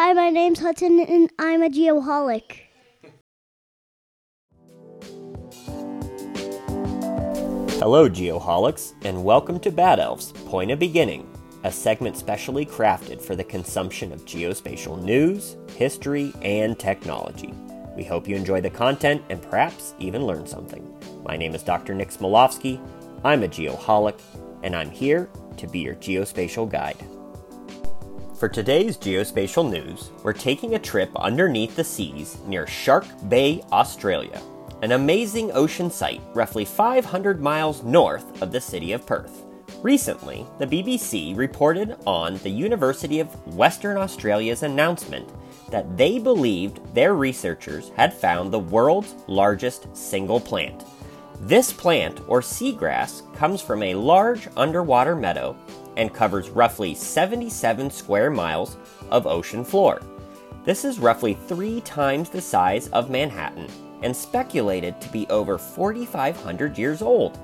Hi, my name's Hudson, and I'm a geoholic. Hello, Geoholics, and welcome to Bad Elves Point of Beginning, a segment specially crafted for the consumption of geospatial news, history, and technology. We hope you enjoy the content and perhaps even learn something. My name is Dr. Nick Smolovsky. I'm a geoholic, and I'm here to be your geospatial guide. For today's geospatial news, we're taking a trip underneath the seas near Shark Bay, Australia, an amazing ocean site roughly 500 miles north of the city of Perth. Recently, the BBC reported on the University of Western Australia's announcement that they believed their researchers had found the world's largest single plant. This plant, or seagrass, comes from a large underwater meadow and covers roughly 77 square miles of ocean floor. This is roughly three times the size of Manhattan and speculated to be over 4,500 years old.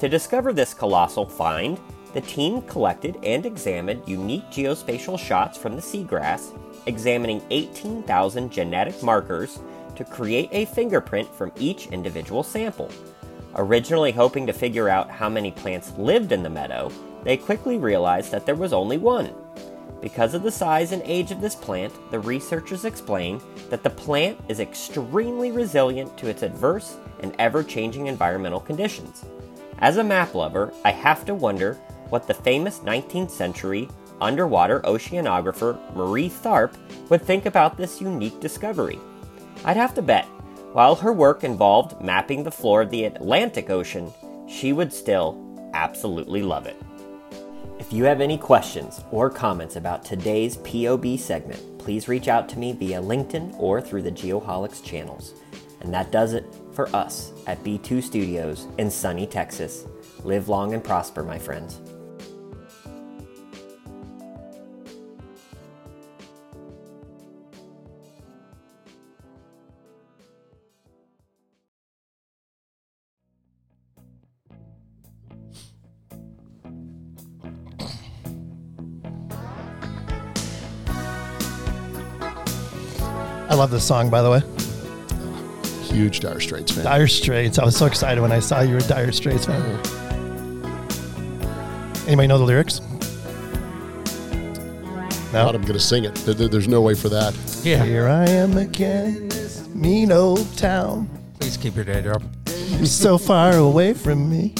To discover this colossal find, the team collected and examined unique geospatial shots from the seagrass, examining 18,000 genetic markers to create a fingerprint from each individual sample. Originally hoping to figure out how many plants lived in the meadow, they quickly realized that there was only one. Because of the size and age of this plant, the researchers explain that the plant is extremely resilient to its adverse and ever changing environmental conditions. As a map lover, I have to wonder what the famous 19th century underwater oceanographer Marie Tharp would think about this unique discovery. I'd have to bet, while her work involved mapping the floor of the Atlantic Ocean, she would still absolutely love it. If you have any questions or comments about today's POB segment, please reach out to me via LinkedIn or through the Geoholics channels. And that does it for us at B2 Studios in sunny Texas. Live long and prosper, my friends. Love this song, by the way. Huge Dire Straits fan. Dire Straits. I was so excited when I saw you were a Dire Straits fan. Anybody know the lyrics? Not I'm going to sing it. There- there- there's no way for that. Yeah. Here I am again, mean old town. Please keep your day job. You're so far away from me.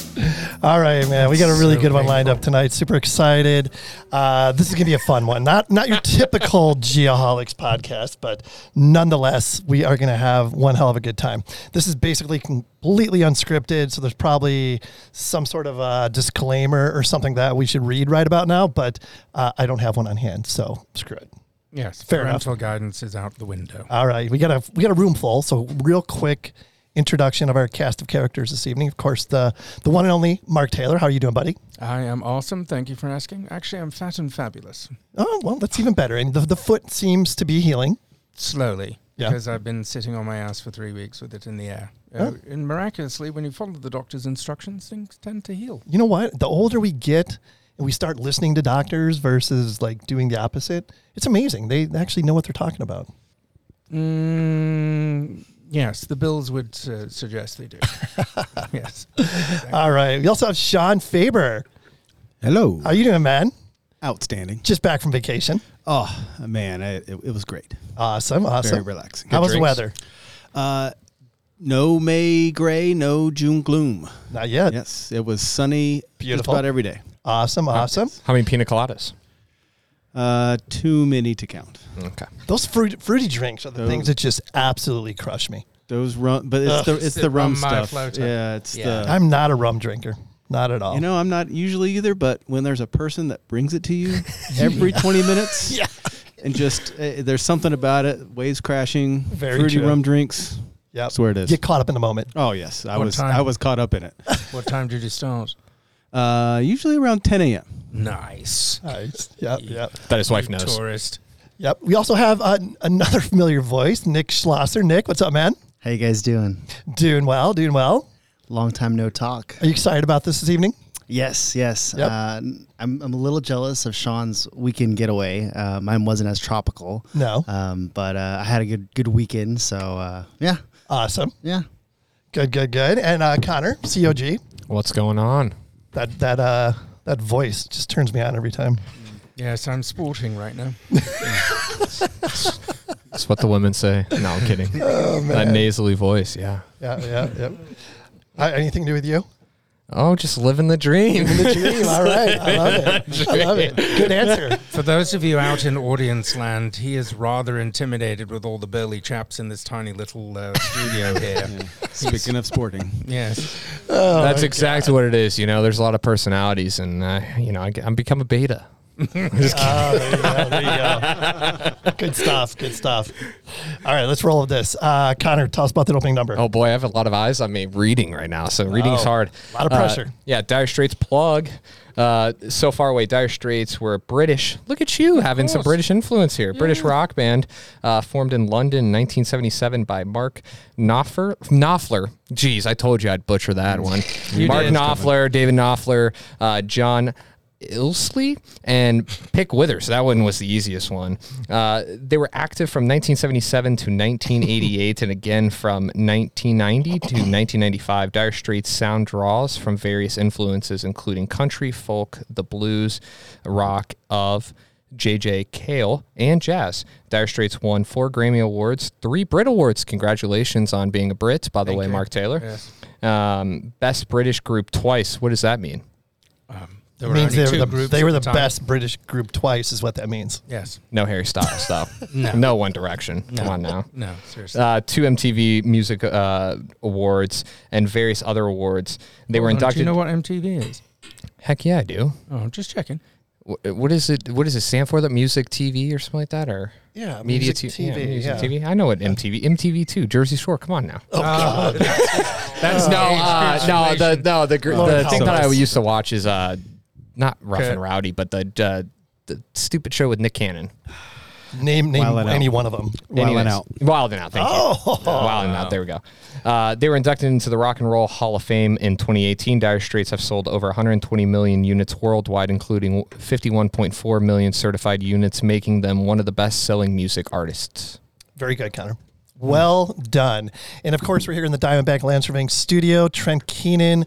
All right, man. We got a really So good one lined up tonight. Super excited. Uh, this is gonna be a fun one. Not not your typical Geoholics podcast, but nonetheless, we are gonna have one hell of a good time. This is basically completely unscripted, so there's probably some sort of a disclaimer or something that we should read right about now. But uh, I don't have one on hand, so screw it. Yes. Fair enough. parental guidance is out the window. All right, we got a we got a room full. So real quick introduction of our cast of characters this evening. Of course, the the one and only Mark Taylor. How are you doing, buddy? I am awesome. Thank you for asking. Actually, I'm fat and fabulous. Oh well, that's even better. And the the foot seems to be healing. Slowly. Yeah. Because I've been sitting on my ass for three weeks with it in the air. Uh, Oh. And miraculously, when you follow the doctor's instructions, things tend to heal. You know what? The older we get, and we start listening to doctors versus like doing the opposite, it's amazing. They actually know what they're talking about. Mm, yes, the bills would uh, suggest they do. yes. All right. We also have Sean Faber. Hello. How are you doing, man? Outstanding. Just back from vacation. Oh man, I, it, it was great. Awesome. Awesome. Very Awesome. relaxing. How was the weather? Uh, no May gray, no June gloom. Not yet. Yes, it was sunny Beautiful. just about every day. Awesome. Awesome. How many pina coladas? Uh, too many to count. Okay. Those fruit, fruity drinks are the Those- things that just absolutely crush me. Those rum, but it's Ugh. the it's It's the the rum rum my stuff. floater. Yeah, it's Yeah. the. I'm not a rum drinker. Not at all. you know, I'm not usually either, but when there's a person that brings it to you every 20 minutes, Yeah. and just uh, there's something about it, waves crashing, Very fruity true. rum drinks. Yep. That's where it is. Get caught up in the moment. Oh yes, I What was time? I was caught up in it. What time did you start? Uh, usually around 10 a.m. Nice. Nice. Yep. Yep. That his wife You knows. Tourist. Yep. We also have uh, another familiar voice, Nick Schlosser. Nick, what's up, man? How you guys doing? Doing well. Doing well. Long time no talk. Are you excited about this this evening? Yes, yes. Yep. Uh, I'm, I'm a little jealous of Sean's weekend getaway. Uh, mine wasn't as tropical. No. Um, but uh, I had a good good weekend. So uh, yeah, Awesome. yeah. Good, good, good. And uh, Connor, COG, What's going on? That that uh that voice just turns me on every time. Yes, I'm sporting right now. That's what the women say. No, I'm kidding. that nasally voice, yeah. Yeah, yeah, yep. Uh, anything to do with you? Oh, just living the dream. The dream. All right. I love it. I love it. Good answer. For those of you out in audience land, he is rather intimidated with all the burly chaps in this tiny little uh, studio here. Speaking of sporting, Yes. That's exactly what it is. You know, there's a lot of personalities, and uh, you know, I, am become a beta. Oh, there you go. There you go. Good stuff. Good stuff. All right, let's roll with this. Uh, Connor, tell us about the opening number. Oh boy, I have a lot of eyes on me reading right now, so reading's Oh, hard. a lot of Uh, pressure. yeah, Dire Straits plug. Uh, so far away, Dire Straits were British. Look at you having some. British influence here. British rock band uh, formed in London in 1977 by Mark Knopfler. Knopfler. Jeez, I told you I'd butcher that one. You Mark did. Knopfler, David Knopfler, uh, John Ilsley and Pick Withers. That one was the easiest one. Uh, they were active from 1977 to 1988 and again from 1990 to 1995. Dire Straits sound draws from various influences, including country, folk, the blues, rock of J.J. Cale, and jazz. Dire Straits won four Grammy Awards, three Brit Awards. Congratulations on being a Brit, by the Thank way, you. Mark Taylor. Yes. Um, best British group twice. What does that mean? There were means only they two were the, groups they were the time. best British group twice, is what that means. Yes. No Harry Styles, though. No. no One Direction. Come on now. No, seriously. Uh, two MTV Music uh, Awards and various other awards. They were Hold on, inducted. Do you know what MTV is? Heck yeah, I do. Oh, just checking. Wh- What is it? What does it stand for? That music TV or something like that, or Yeah, media music T- yeah, TV, music yeah. TV. I know what MTV. MTV two. Jersey Shore. Come on now. Oh, God. That's no, uh, no, the no the gr- Lord the thing that I used to watch is uh not Rough Okay. and Rowdy, but the uh, the stupid show with Nick Cannon. Name name Wild 'N Out. any one of them. Wild 'N Anyways, Out. Wild and Out. Thank Oh. you. Wild and Out. There we go. Uh, they were inducted into the Rock and Roll Hall of Fame in 2018. Dire Straits have sold over 120 million units worldwide, including 51.4 million certified units, making them one of the best-selling music artists. Very good, Connor. Well done. And of course, we're here in the Diamondback Land Surveying Studio. Trent Keenan.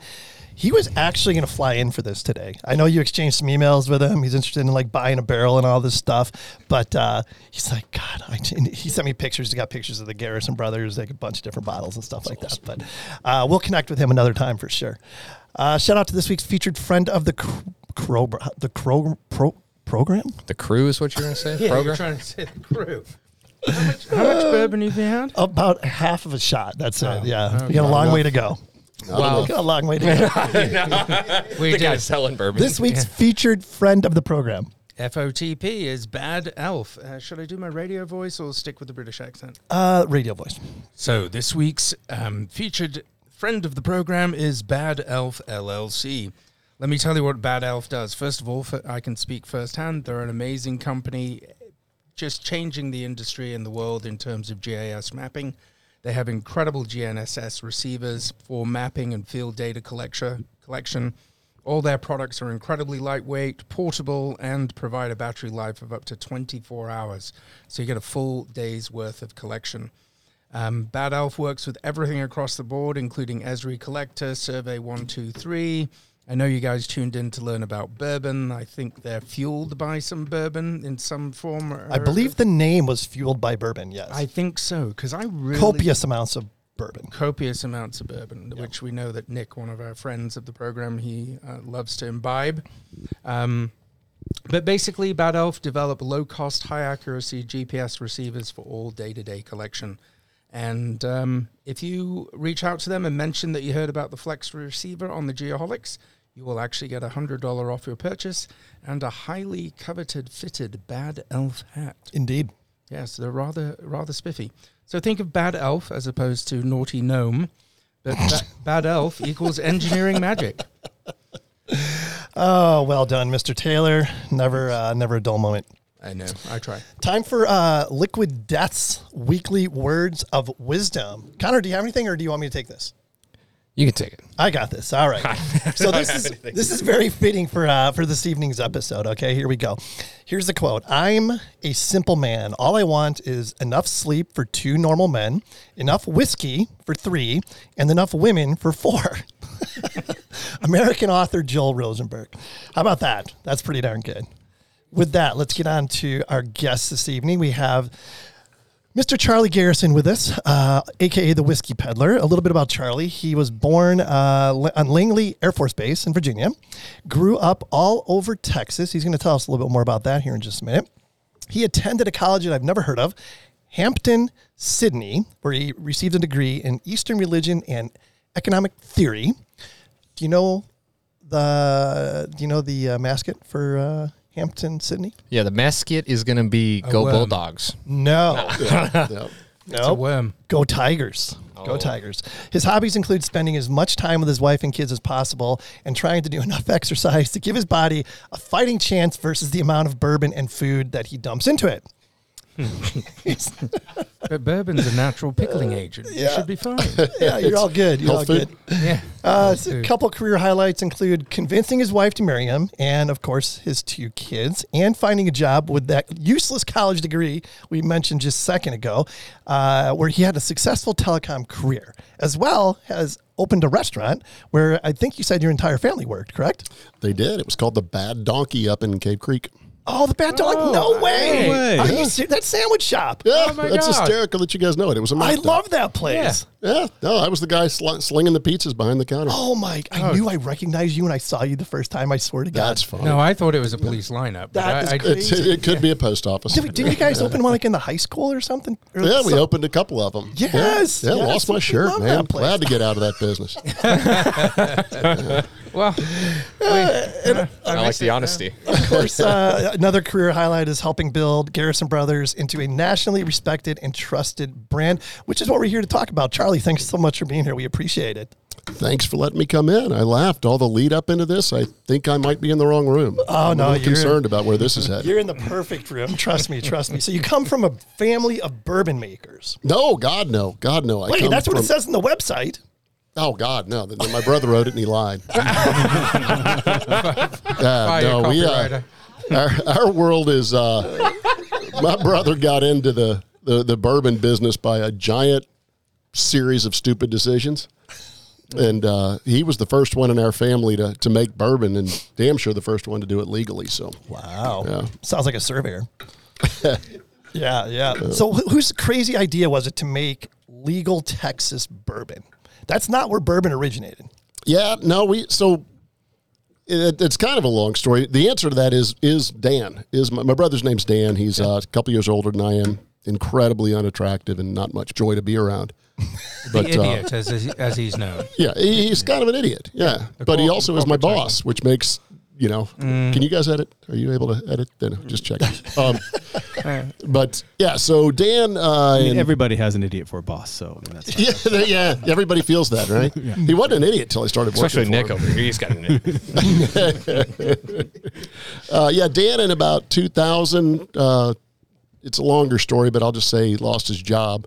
He was actually going to fly in for this today. I know you exchanged some emails with him. He's interested in like buying a barrel and all this stuff, but uh, he's like, God, I, he sent me pictures. He got pictures of the Garrison brothers, like a bunch of different bottles and stuff like that. But uh, we'll connect with him another time for sure. Uh, shout out to this week's featured friend of the cr- crow, the crow pro, program. The crew is what you're going to say? Yeah, Program? you're trying to say the crew. How much, how much bourbon have you had? About half of a shot. That's Oh, it. Yeah, we got a long way to go. Wow. Got a long way to go. We the did. guy selling bourbon. this week's featured friend of the program. FOTP is Bad Elf. Uh, should I do my radio voice or stick with the British accent? Uh, radio voice. So this week's um, featured friend of the program is Bad Elf LLC. Let me tell you what Bad Elf does. First of all, for, I can speak firsthand. They're an amazing company, just changing the industry and the world in terms of GIS mapping. They have incredible GNSS receivers for mapping and field data collection. All their products are incredibly lightweight, portable, and provide a battery life of up to 24 hours. So you get a full day's worth of collection. Um, Bad Elf works with everything across the board, including Esri Collector, Survey 123. I know you guys tuned in to learn about bourbon. I think they're fueled by some bourbon in some form. Or I believe the name was fueled by bourbon. Yes, I think so, because I really. copious amounts of bourbon. Copious amounts of bourbon, which we know that Nick, one of our friends of the program, he uh, loves to imbibe. Um, but basically, Bad Elf develop low cost, high accuracy GPS receivers for all day to day collection. And um, if you reach out to them and mention that you heard about the Flex receiver on the Geoholics, you will actually get a $100 off your purchase and a highly coveted fitted Bad Elf hat. Indeed. Yes, they're rather rather spiffy. So think of bad elf as opposed to naughty gnome, but ba- bad elf equals engineering magic. Oh, well done, Mr. Taylor. Never, uh, never a dull moment. I know. I try. Time for uh, Liquid Death's weekly words of wisdom. Connor, do you have anything, or do you want me to take this? You can take it. I got this. All right. So this is this is very fitting for uh, for this evening's episode. Okay, here we go. Here's the quote: "I'm a simple man. All I want is enough sleep for two normal men, enough whiskey for three, and enough women for four. American author Joel Rosenberg. How about that? That's pretty darn good. With that, let's get on to our guests this evening. We have Mr. Charlie Garrison with us, uh, aka the Whiskey Peddler. A little bit about Charlie. He was born uh, on Langley Air Force Base in Virginia, grew up all over Texas. He's going to tell us a little bit more about that here in just a minute. He attended a college that I've never heard of, Hampden, Sydney, where he received a degree in Eastern religion and economic theory. Do you know the Do you know the uh, mascot for uh, Hampden, Sydney? Yeah, the mascot is going to be Go worm. Bulldogs. No. Yeah. It's a Nope. worm. Go Tigers. Go Oh. Tigers. His hobbies include spending as much time with his wife and kids as possible and trying to do enough exercise to give his body a fighting chance versus the amount of bourbon and food that he dumps into it. But bourbon's a natural pickling agent. You should be fine. Yeah, you're all good. You're all food. good. Yeah. Uh, so a couple career highlights include convincing his wife to marry him, and of course his two kids, and finding a job with that useless college degree we mentioned just a second ago, uh, where he had a successful telecom career, as well as opened a restaurant where I think you said your entire family worked. Correct? They did. It was called the Bad Donkey up in Cave Creek. Oh, the Bad Dog! Oh, no way! no way. Are you ser- that sandwich shop? Yeah, Oh my that's God. hysterical that you guys know it. It was a I meltdown. love that place. Yeah, no, I was the guy sl- slinging the pizzas behind the counter. Oh my! I knew I recognized you when I saw you the first time. I swear to God. That's fine. No, I thought it was a police lineup. But That I, is I, great. It's, it could be a post office. Did, did you guys open one like in the high school or something? Or Yeah, we some- opened a couple of them. Yes, Yeah, yeah yes, lost my shirt, love man. Glad to get out of that business. well, I like the honesty. Of course, uh, another career highlight is helping build Garrison Brothers into a nationally respected and trusted brand, which is what we're here to talk about. Charlie, thanks so much for being here. We appreciate it. Thanks for letting me come in. I laughed all the lead up into this. I think I might be in the wrong room. Oh, I'm no, you're- concerned about where this is headed. You're in the perfect room. Trust me, trust me. So you come from a family of bourbon makers. No, God, no, God, no. I Wait, come that's what from, it says on the website. Oh God, no! Then My brother wrote it and he lied. Uh, no, we, uh, our our world is. Uh, my brother got into the, the the bourbon business by a giant series of stupid decisions, and uh, he was the first one in our family to to make bourbon, and damn sure the first one to do it legally. So Wow. Yeah. Sounds like a surveyor. yeah, yeah. So wh- whose crazy idea was it to make legal Texas bourbon? That's not where bourbon originated. Yeah, no, we so it, it's kind of a long story. The answer to that is is Dan. Is my, my brother's name's Dan. He's uh, a couple years older than I am. Incredibly unattractive and not much joy to be around. But the uh, idiot, as, as, as he's known. yeah, he- he's kind of an idiot. Yeah, but he also is my corporate boss, which makes you know. Can you guys edit? Are you able to edit? Then just check. um, but yeah, so Dan. Uh, I mean, and- everybody has an idiot for a boss, so I mean, that's yeah, yeah, everybody feels that, right? He wasn't an idiot till he started working. Especially for Nick him. over here. He's got a Uh, yeah, Dan in about 2000, uh, it's a longer story, but I'll just say he lost his job.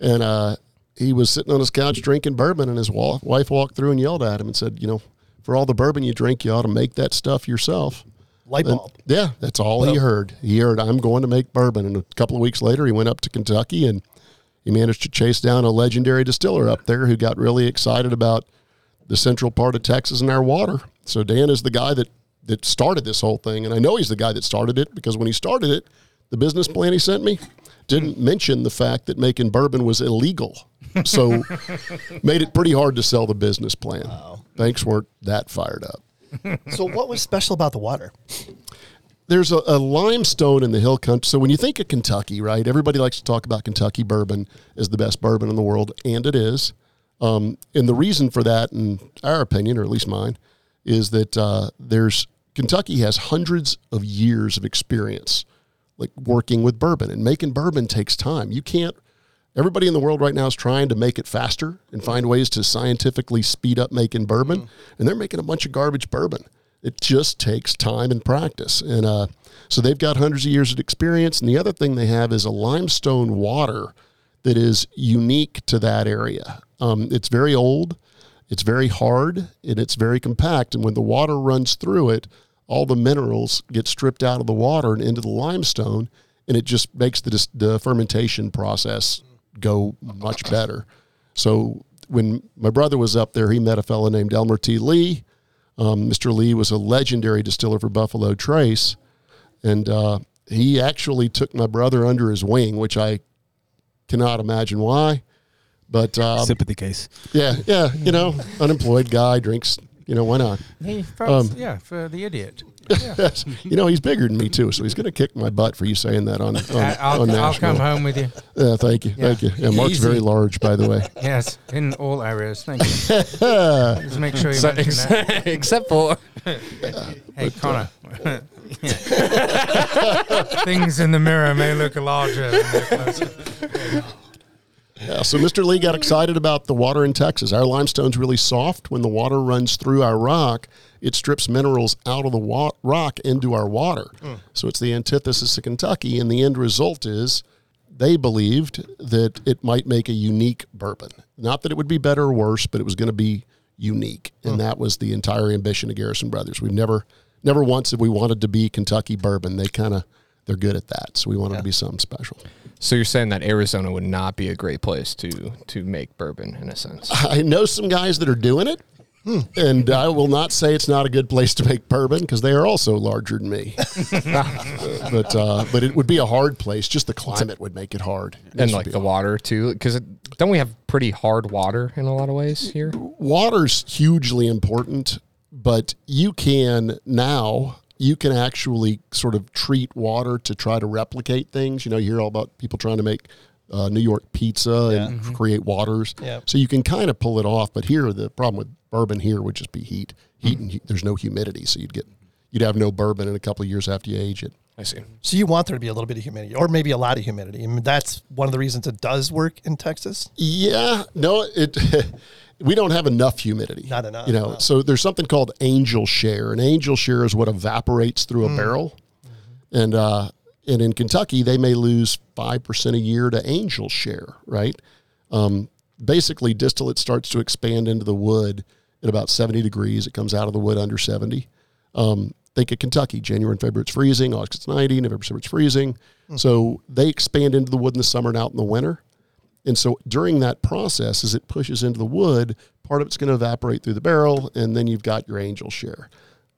And uh, he was sitting on his couch drinking bourbon, and his wa- wife walked through and yelled at him and said, You know, for all the bourbon you drink, you ought to make that stuff yourself. Light And, bulb. yeah, that's all he heard. He heard, I'm going to make bourbon. And a couple of weeks later, he went up to Kentucky and he managed to chase down a legendary distiller up there who got really excited about the central part of Texas and our water. So Dan is the guy that that started this whole thing, and I know he's the guy that started it because when he started it, the business plan he sent me didn't mention the fact that making bourbon was illegal. So made it pretty hard to sell the business plan. Banks weren't that fired up. So what was special about the water? there's a, a limestone in the hill country. So when you think of Kentucky, right, everybody likes to talk about Kentucky bourbon as the best bourbon in the world, and it is. Um, and the reason for that, in our opinion, or at least mine, is that uh, there's Kentucky has hundreds of years of experience, like working with bourbon and making bourbon takes time. You can't. Everybody in the world right now is trying to make it faster and find ways to scientifically speed up making bourbon, and they're making a bunch of garbage bourbon. It just takes time and practice, and uh, so they've got hundreds of years of experience. And the other thing they have is a limestone water that is unique to that area. Um, it's very old, It's very hard and it's very compact. And when the water runs through it, all the minerals get stripped out of the water and into the limestone, and it just makes the, the fermentation process go much better. So when my brother was up there, he met a fellow named Elmer T. Lee. Um, Mr. Lee was a legendary distiller for Buffalo Trace, and uh, he actually took my brother under his wing, which I cannot imagine why. But uh, Sympathy case. yeah, yeah, you know, unemployed guy drinks. You know, why not? He felt, Um, yeah, for the idiot. Yes. You know, he's bigger than me too, so he's going to kick my butt for you saying that on on, I- I'll, on I'll national. come home with you. Yeah, thank you, thank you. Yeah, Mark's Easy. very large, by the way. Yes, in all areas. Thank you. Just make sure you So- mention that. except for Hey, Connor. Things in the mirror may look larger than they're closer. Yeah, so Mr. Lee got excited about the water in Texas. Our limestone's really soft. When the water runs through our rock, it strips minerals out of the wa- rock into our water. So it's the antithesis of Kentucky, and the end result is they believed that it might make a unique bourbon. Not that it would be better or worse, but it was going to be unique, and that was the entire ambition of Garrison Brothers. We've never, never once have we wanted to be Kentucky bourbon. They kind of they're good at that, so we wanted to be something special. so you're saying that Arizona would not be a great place to to make bourbon in a sense. I know some guys that are doing it, and I will not say it's not a good place to make bourbon because they are also larger than me. but uh, but it would be a hard place. Just the climate would make it hard, This and like the hard. water too, because don't we have pretty hard water in a lot of ways here? water's hugely important, but you can now you can actually sort of treat water to try to replicate things. You know, you hear all about people trying to make uh, New York pizza and create waters. Yeah. So you can kind of pull it off. But here, the problem with bourbon here would just be heat. Heat and heat, there's no humidity, so you'd get you'd have no bourbon in a couple of years after you age it. I see. So you want there to be a little bit of humidity, or maybe a lot of humidity. I mean, that's one of the reasons it does work in Texas. Yeah, no, it. we don't have enough humidity. Not enough, You know, no. so there's something called angel share, and angel share is what evaporates through a barrel, and uh, and in Kentucky they may lose five percent a year to angel share. Right. Um, basically, distillate starts to expand into the wood at about 70 degrees. It comes out of the wood under 70. Um, think of Kentucky. January and February it's freezing. August it's 90. November, December it's freezing. So they expand into the wood in the summer and out in the winter. And so during that process, as it pushes into the wood, part of it's going to evaporate through the barrel, and then you've got your angel share.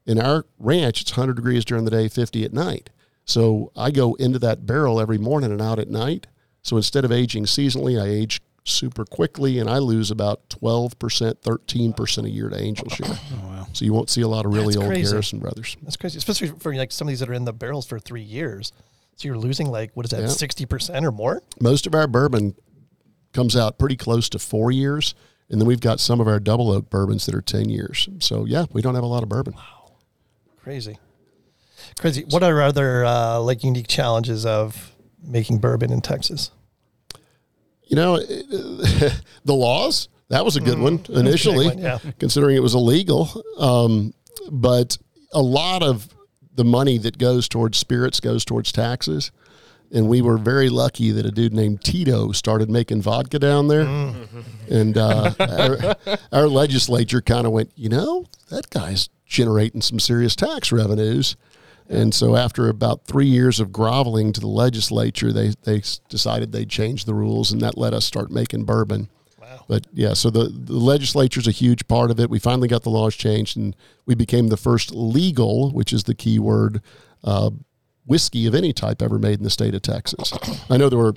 In our ranch, it's 100 degrees during the day, 50 at night. So I go into that barrel every morning and out at night. So instead of aging seasonally, I age super quickly, and I lose about 12%, 13% a year to angel share. Oh wow. So you won't see a lot of really That's old crazy. Garrison brothers. That's crazy, especially for like some of these that are in the barrels for three years. So you're losing like what is that, Yeah. sixty percent or more? most of our bourbon comes out pretty close to four years. And then we've got some of our double oak bourbons that are 10 years. So, yeah, we don't have a lot of bourbon. Wow. Crazy, crazy. What are other uh, like unique challenges of making bourbon in Texas? You know, the laws, that was a good one initially, one, yeah. considering it was illegal. Um, but a lot of the money that goes towards spirits goes towards taxes. And we were very lucky that a dude named Tito started making vodka down there. And uh, our, our legislature kind of went, you know, that guy's generating some serious tax revenues. And so, after about three years of groveling to the legislature, they they decided they'd change the rules, and that let us start making bourbon. Wow. But yeah, so the, the legislature's a huge part of it. We finally got the laws changed, and we became the first legal, which is the key word, uh, whiskey of any type ever made in the state of Texas. I know there were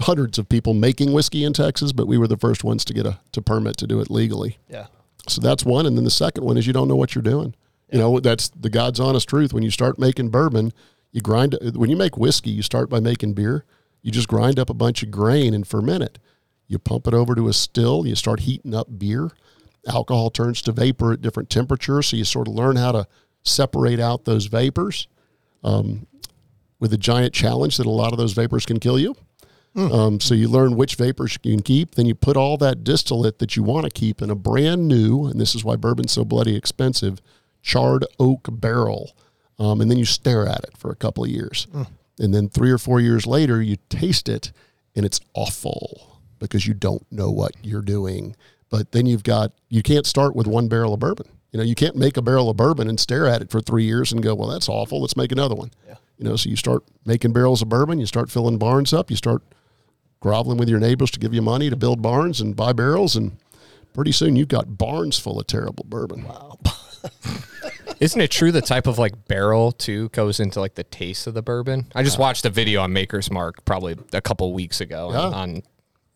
hundreds of people making whiskey in Texas, but we were the first ones to get a to permit to do it legally. Yeah, So that's one. And then the second one is you don't know what you're doing. You know, that's the God's honest truth. When you start making bourbon, you grind, when you make whiskey, you start by making beer. You just grind up a bunch of grain and ferment it. You pump it over to a still, you start heating up beer. Alcohol turns to vapor at different temperatures. So you sort of learn how to separate out those vapors um, with a giant challenge that a lot of those vapors can kill you. Um, so you learn which vapors you can keep. Then you put all that distillate that you want to keep in a brand new, and this is why bourbon's so bloody expensive, charred oak barrel. Um, and then you stare at it for a couple of years. And then three or four years later, you taste it and it's awful because you don't know what you're doing. But then you've got you can't start with one barrel of bourbon. You know, you can't make a barrel of bourbon and stare at it for three years and go, well, that's awful. Let's make another one. Yeah. You know, so you start making barrels of bourbon. You start filling barns up. You start groveling with your neighbors to give you money to build barns and buy barrels, and pretty soon you've got barns full of terrible bourbon. Wow. Isn't it true the type of like barrel too goes into like the taste of the bourbon? I just watched a video on Maker's Mark probably a couple weeks ago Yeah. on, on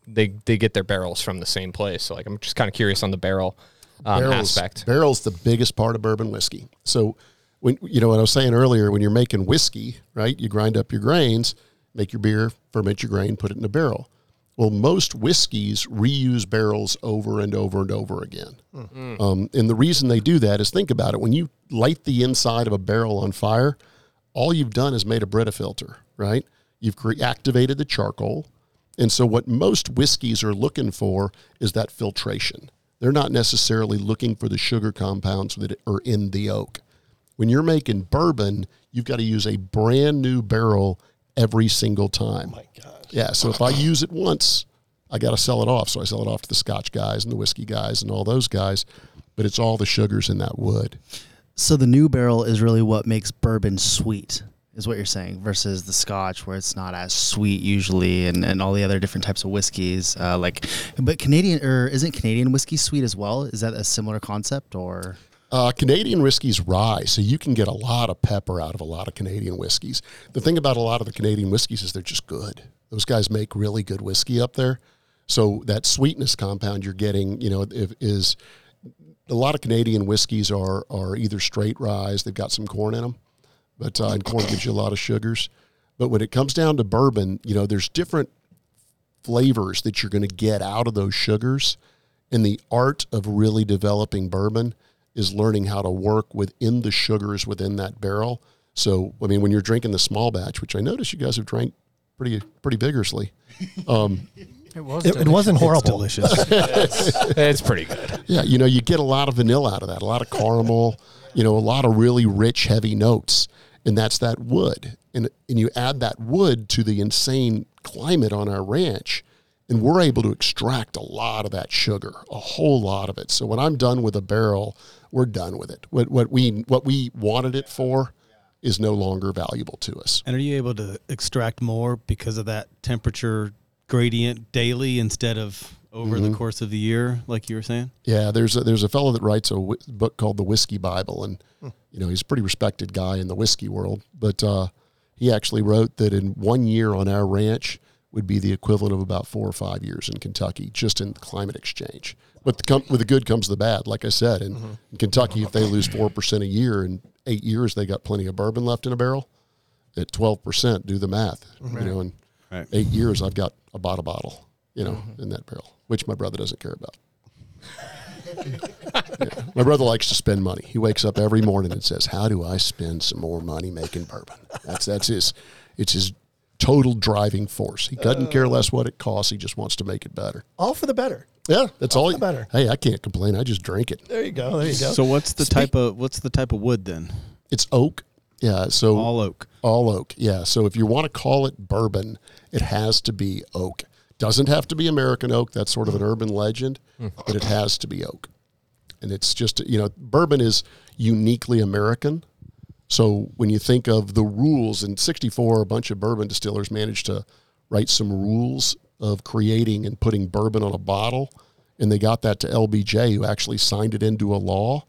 they they get their barrels from the same place. So like I'm just kind of curious on the barrel um, barrels, aspect. Barrel's the biggest part of bourbon whiskey. So when you know what I was saying earlier, when you're making whiskey, right? You grind up your grains, make your beer, ferment your grain, put it in a barrel. Well, most whiskeys reuse barrels over and over and over again. Um, and the reason they do that is think about it. When you light the inside of a barrel on fire, all you've done is made a Brita filter, right? You've cre- activated the charcoal. And so, what most whiskeys are looking for is that filtration. They're not necessarily looking for the sugar compounds that are in the oak. When you're making bourbon, you've got to use a brand new barrel every single time. Oh my God. Yeah. So, if I use it once, I got to sell it off. So, I sell it off to the scotch guys and the whiskey guys and all those guys. But it's all the sugars in that wood. So the new barrel is really what makes bourbon sweet, is what you're saying, versus the Scotch where it's not as sweet usually, and, and all the other different types of whiskeys. Uh, like, but Canadian or isn't Canadian whiskey sweet as well? Is that a similar concept or? Uh, Canadian whiskey's rye, so you can get a lot of pepper out of a lot of Canadian whiskeys. The thing about a lot of the Canadian whiskeys is they're just good. Those guys make really good whiskey up there. So that sweetness compound you're getting, you know, is a lot of Canadian whiskeys are are either straight rye, they've got some corn in them, but uh, and corn gives you a lot of sugars. But when it comes down to bourbon, you know, there's different flavors that you're going to get out of those sugars. And the art of really developing bourbon is learning how to work within the sugars within that barrel. So, I mean, when you're drinking the small batch, which I notice you guys have drank pretty pretty vigorously, um, It was. It, it wasn't It's horrible. delicious. it's pretty good. yeah, you know, you get a lot of vanilla out of that, a lot of caramel, you know, a lot of really rich, heavy notes, and that's that wood. And and you add that wood to the insane climate on our ranch, and we're able to extract a lot of that sugar, a whole lot of it. So when I'm done with a barrel, we're done with it. What what we what we wanted it for is no longer valuable to us. and are you able to extract more because of that temperature gradient daily instead of over Mm-hmm. the course of the year, like you were saying? Yeah, there's a, there's a fellow that writes a book called the Whiskey Bible, and you know he's a pretty respected guy in the whiskey world. But uh, he actually wrote that in one year on our ranch would be the equivalent of about four or five years in Kentucky, just in the climate exchange. But the com- with the good comes the bad. Like I said, in, mm-hmm. in Kentucky, if they lose four percent a year in eight years, they got plenty of bourbon left in a barrel. At twelve percent, do the math. Mm-hmm. You know, in Right. eight years, I've got a bottle bottle. You know, mm-hmm. in that barrel, which my brother doesn't care about. Yeah. My brother likes to spend money. He wakes up every morning and says, "How do I spend some more money making bourbon?" That's that's his. It's his total driving force. He doesn't care oh. less what it costs. He just wants to make it better. All for the better. Yeah, that's all. the He, better. Hey, I can't complain. I just drink it. There you go. There you go. So what's the type of what's the type of wood then? It's oak. Yeah. So All oak. All oak, yeah. So if you want to call it bourbon, it has to be oak. Doesn't have to be American oak. That's sort of an urban legend, but it has to be oak. And it's just, you know, bourbon is uniquely American. So when you think of the rules in 64, a bunch of bourbon distillers managed to write some rules of creating and putting bourbon on a bottle. And they got that to LBJ, who actually signed it into a law.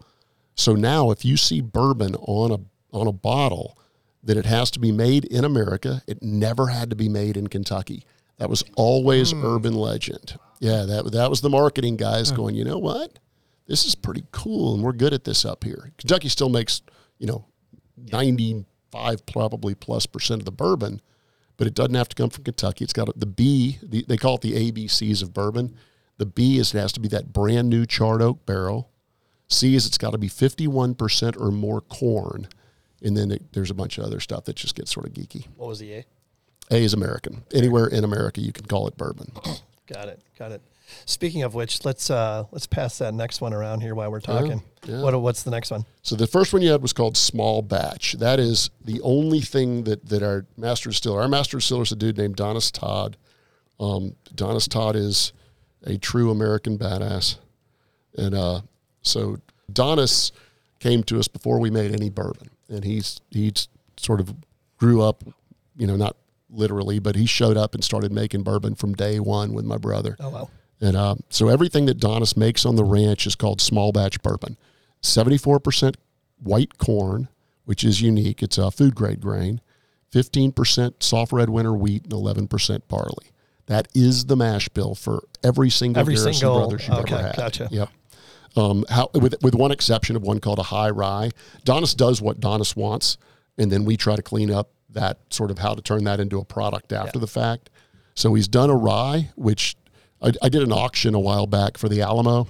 So now if you see bourbon on a on a bottle, that it has to be made in America. It never had to be made in Kentucky. That was always hmm. urban legend. Yeah, that that was the marketing guys going, you know what? This is pretty cool and we're good at this up here. Kentucky still makes, you know, 95 probably plus percent of the bourbon, but it doesn't have to come from Kentucky. It's got a- the B, the, they call it the ABCs of bourbon. The B is it has to be that brand new charred oak barrel. C is it's got to be 51% or more corn. And then it, there's a bunch of other stuff that just gets sort of geeky. what was the A? A is American. Anywhere in America, you can call it bourbon. Got it. Got it. Speaking of which, let's uh let's pass that next one around here while we're talking. yeah. What what's the next one? So the first one you had was called small batch. That is the only thing that, that our master distiller, our master distiller is a dude named Donnis Todd. Um, Donnis Todd is a true American badass. And uh, so Donnis came to us before we made any bourbon, and he's he's sort of grew up, you know, not literally, but he showed up and started making bourbon from day one with my brother. Oh wow. And uh, so everything that Donnis makes on the ranch is called small batch bourbon. 74% white corn, which is unique. It's a food grade grain. 15% soft red winter wheat and 11% barley. That is the mash bill for every single Every Garrison single- Brothers you've okay, ever had. gotcha. Yep. Um, how, with, with one exception of one called a high rye. Donnis does what Donnis wants, and then we try to clean up that sort of how to turn that into a product after the fact. So he's done a rye, which I, I did an auction a while back for the Alamo,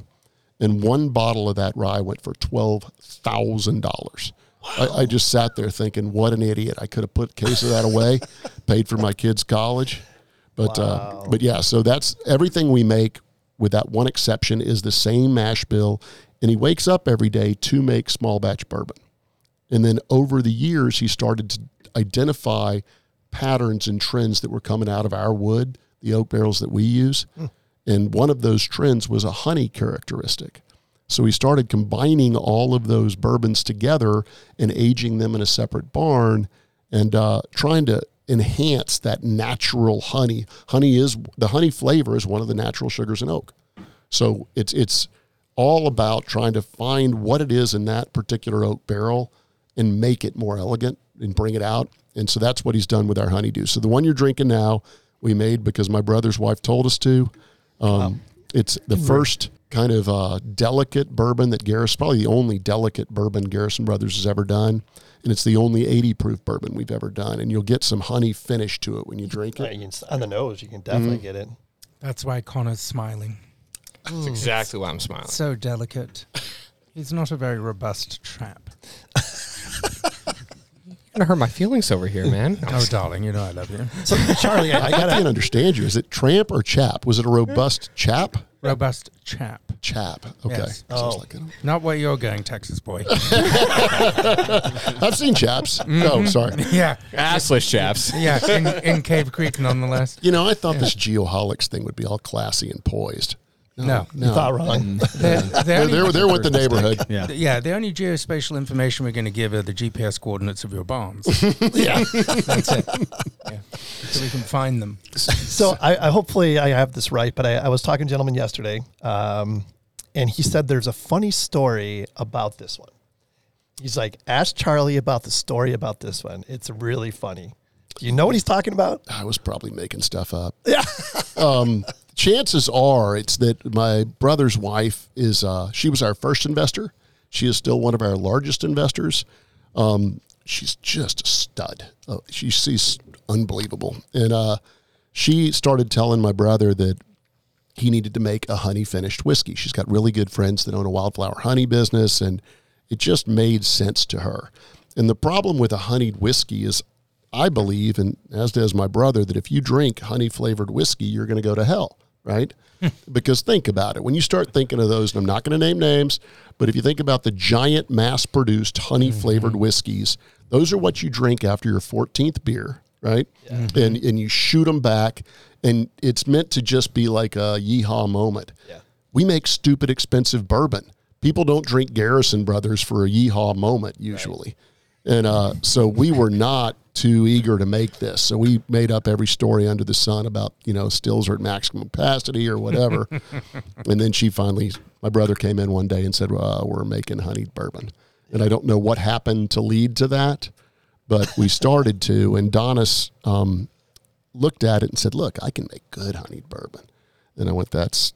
and one bottle of that rye went for twelve thousand dollars. I, I just sat there thinking, "What an idiot! I could have put a case of that away, paid for my kids' college." But uh, but yeah, so that's everything we make, with that one exception, is the same mash bill. And he wakes up every day to make small batch bourbon. And then over the years, he started to identify patterns and trends that were coming out of our wood, the oak barrels that we use. And one of those trends was a honey characteristic. So he started combining all of those bourbons together and aging them in a separate barn and uh, trying to enhance that natural honey. Honey is the honey flavor is one of the natural sugars in oak. So it's it's all about trying to find what it is in that particular oak barrel and make it more elegant and bring it out. And so that's what he's done with our honeydew. So the one you're drinking now, we made because my brother's wife told us to. Um, It's the first kind of uh, delicate bourbon that Garrison, probably the only delicate bourbon Garrison Brothers has ever done. And it's the only 80 proof bourbon we've ever done. And you'll get some honey finish to it when you drink Yeah, it. you can on the nose, you can definitely Mm-hmm. get it. That's why Connor's smiling. That's exactly why I'm smiling. So delicate. He's not a very robust chap. You're gonna hurt my feelings over here, man. Oh, darling, you know I love you. So Charlie, I, I I gotta can't understand you. Is it tramp or chap? Was it a robust chap? Robust chap. Chap. Okay. Yes. Sounds Oh. like it. Not where you're going, Texas boy. I've seen chaps. Mm-hmm. Oh, sorry. yeah. Assless chaps. Yeah. In, in Cave Creek, nonetheless. You know, I thought this geoholics thing would be all classy and poised. No. no. you thought wrong. They're, they're They're, only- they're, they're with the neighborhood. Yeah. yeah, the only geospatial information we're going to give are the GPS coordinates of your bombs. yeah. That's it. Yeah. So we can find them. So I, I hopefully I have this right, but I, I was talking to a gentleman yesterday, um, and he said there's a funny story about this one. He's like, ask Charlie about the story about this one. It's really funny. Do you know what he's talking about? I was probably making stuff up. Yeah. um, chances are it's that my brother's wife is, uh, she was our first investor. She is still one of our largest investors. Um, she's just a stud. Uh, she, she's unbelievable. And uh, she started telling my brother that he needed to make a honey finished whiskey. She's got really good friends that own a wildflower honey business, and it just made sense to her. And the problem with a honeyed whiskey is, I believe, and as does my brother, that if you drink honey flavored whiskey, you're going to go to hell, right? because think about it. When you start thinking of those, and I'm not going to name names, but if you think about the giant mass produced honey flavored mm-hmm. whiskeys, those are what you drink after your 14th beer, right? And, and you shoot them back, and it's meant to just be like a yeehaw moment. Yeah. We make stupid expensive bourbon. People don't drink Garrison Brothers for a yeehaw moment usually. And uh, so we were not too eager to make this. So we made up every story under the sun about, you know, stills are at maximum capacity or whatever. and then she finally, my brother came in one day and said, uh, We're making honeyed bourbon. And I don't know what happened to lead to that, but we started to. And Donnis um, looked at it and said, Look, I can make good honeyed bourbon. And I went, That's,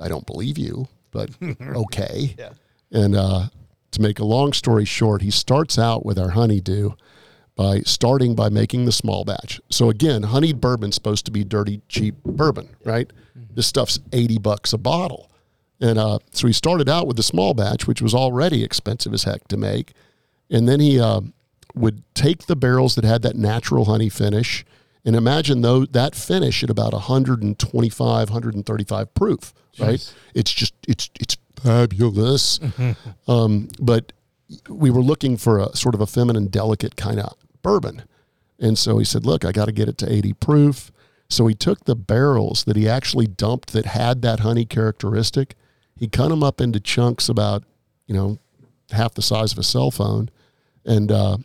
I don't believe you, but okay. Yeah. And uh, to make a long story short, he starts out with our honeydew by starting by making the small batch. So again, honeyed bourbon's supposed to be dirty, cheap bourbon, right? This stuff's 80 bucks a bottle. And uh, so he started out with the small batch, which was already expensive as heck to make. And then he uh, would take the barrels that had that natural honey finish and imagine though that finish at about 125, 135 proof, right? It's just, it's, it's fabulous. Um, but we were looking for a sort of a feminine, delicate kind of bourbon. And so he said, Look, I got to get it to 80 proof. So he took the barrels that he actually dumped that had that honey characteristic. He cut them up into chunks about, you know, half the size of a cell phone, and uh,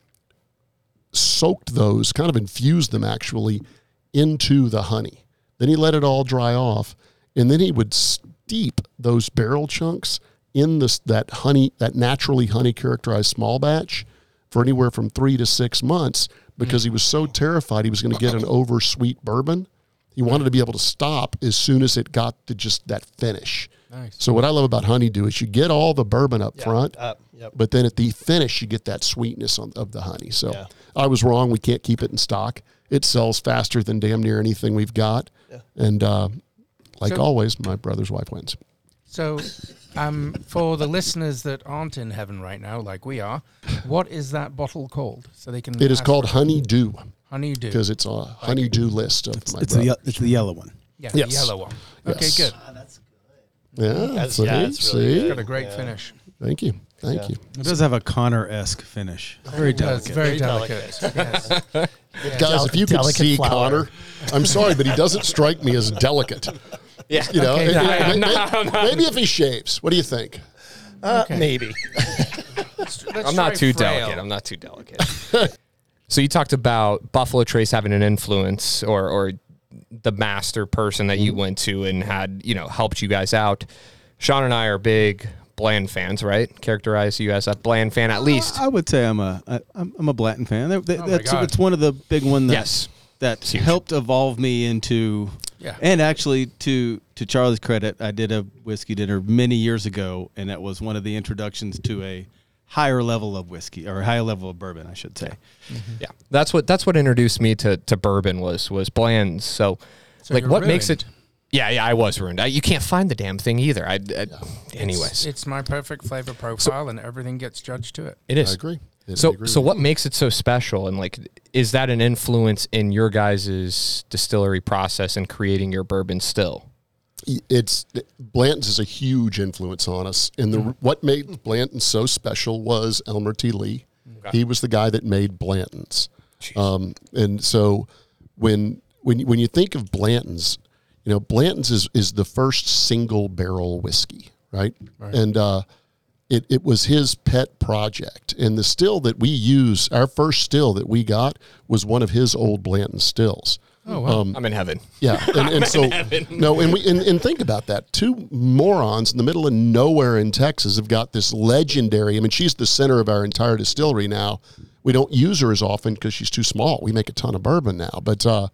soaked those, kind of infused them actually into the honey. Then he let it all dry off, and then he would steep those barrel chunks in this that honey, that naturally honey characterized small batch for anywhere from three to six months because he was so terrified he was going to get an over sweet bourbon. He wanted to be able to stop as soon as it got to just that finish. Nice. So what I love about honeydew is you get all the bourbon up front, Uh, yep. but then at the finish you get that sweetness on, of the honey. So Yeah. I was wrong. We can't keep it in stock. It sells faster than damn near anything we've got. And uh, like So- always, my brother's wife wins. So, um, for the listeners that aren't in heaven right now, like we are, what is that bottle called? So they can. It is ask called for- honeydew honeydew. because it's a honeydew list of my It's the, it's the yellow one. yeah, yes. the yellow one. Okay, Yes. good. Yeah, That's- see, yeah, it's really see? good. Got a great finish. Thank you, thank Yeah. you. It does have a Connor esque finish. Very delicate. very Very delicate. yes. Guys, if you could see flower. Connor, I'm sorry, but he doesn't strike me as delicate. Yeah. You know, Okay, it- no, it- no, maybe if he shaves. What do you think? Uh, Okay. Maybe. Let's I'm not too frail. delicate. I'm not too delicate. so you talked about Buffalo Trace having an influence or or the master person that you went to and had, you know, helped you guys out. Sean and I are big Bland fans, right? Characterize you as a Bland fan at least. I would say I'm a I, I'm, I'm a Blanton fan. That- that- Oh my that's God. it's one of the big one that Yes. That huge. helped evolve me into. Yeah. And actually, to to Charlie's credit, I did a whiskey dinner many years ago, and that was one of the introductions to a higher level of whiskey or a higher level of bourbon, I should say. Yeah, mm-hmm. that's what that's what introduced me to to bourbon was was Bland's. So, So like, you're what makes it? Yeah, yeah, I was ruined. I, you can't find the damn thing either. I, I anyways, It's, it's my perfect flavor profile, and everything gets judged to it. it is. I agree. So, so what makes it so special? And like, is that an influence in your guys' distillery process and creating your bourbon still? it's Blanton's is a huge influence on us. And the what made Blanton so special was Elmer T. Lee. He was the guy that made Blanton's. Um, and so when when you, when you think of Blanton's, you know Blanton's is is the first single barrel whiskey, right? And uh, it it was his pet project. And the still that we use, our first still that we got was one of his old Blanton stills. Oh, wow. I'm in heaven. Yeah, and, and so no, and we and, and think about that. Two morons in the middle of nowhere in Texas have got this legendary. I mean, she's the center of our entire distillery now. We don't use her as often because she's too small. We make a ton of bourbon now, but uh,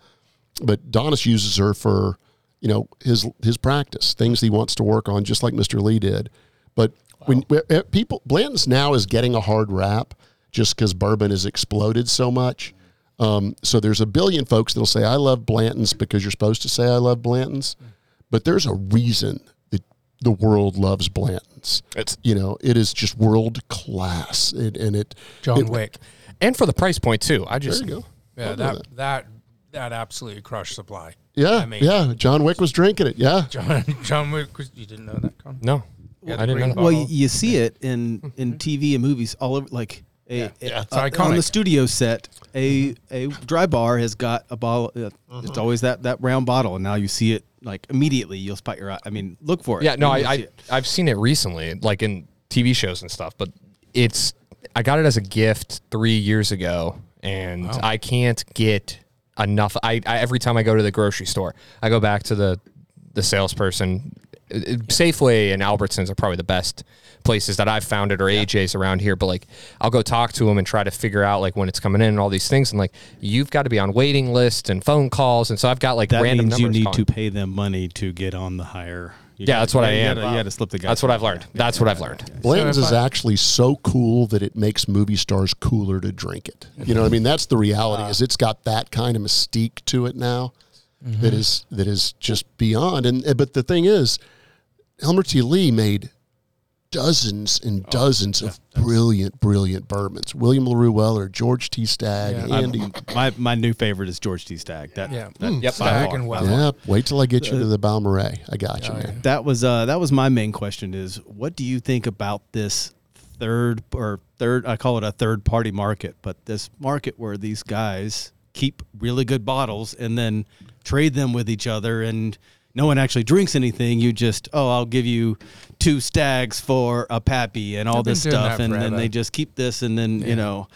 but Donnis uses her for you know his his practice things he wants to work on, just like Mister Lee did. But when uh, people Blanton's now is getting a hard rap just because bourbon has exploded so much. Um, so there's a billion folks that'll say I love Blanton's because you're supposed to say I love Blanton's, but there's a reason that the world loves Blanton's. It's You know, it is just world class, it, and it. John it- Wick. and for the price point too. I There just you go. Yeah, I'll that, that that absolutely crushed supply. Yeah, I mean- yeah. John Wick was drinking it. Yeah, John John Wick. was- You didn't know that, Con? no, Yeah, I didn't know. That. Well, you, you see it in in TV and movies all over, like a, Yeah. a- Yeah, it's uh, on iconic. the studio set. A a dry bar has got a bottle. Uh, It's always that that round bottle, and now you see it like immediately. You'll spot your eye. I mean, look for it. Yeah, no, You'll I, see I it. I've seen it recently, like in TV shows and stuff. But it's I got it as a gift three years ago, and I can't get enough. I, I every time I go to the grocery store, I go back to the the salesperson. Uh, uh, Safeway and Albertsons are probably the best places that I've found it, or AJ's around here. But like, I'll go talk to them and try to figure out like when it's coming in and all these things. And like, you've got to be on waiting lists and phone calls, and so I've got like That random means you need calling. to pay them money to get on the higher. You Yeah, gotta- that's what I you am. Gotta, you got to slip the guy. That's what I've learned. That's what I've learned. Blanton's is actually so cool that it makes movie stars cooler to drink it. You know what I mean? That's the reality. is it's got that kind of mystique to it now that is that is just beyond. And uh, but the thing is, Elmer T. Lee made dozens and dozens of brilliant, brilliant bourbons. William LaRue Weller, George T. Stagg, Yeah. Andy. My my new favorite is George T. Stagg. That Yeah. that, Yep. Stagg and Weller. Yeah, wait till I get you to the Balmorhea. I got you, Oh, man. That was uh that was my main question is what do you think about this third or third I call it a third party market, but this market where these guys keep really good bottles and then trade them with each other and no one actually drinks anything. You just, oh, I'll give you two Staggs for a pappy and all I've this stuff, that and then they just keep this, and then you know,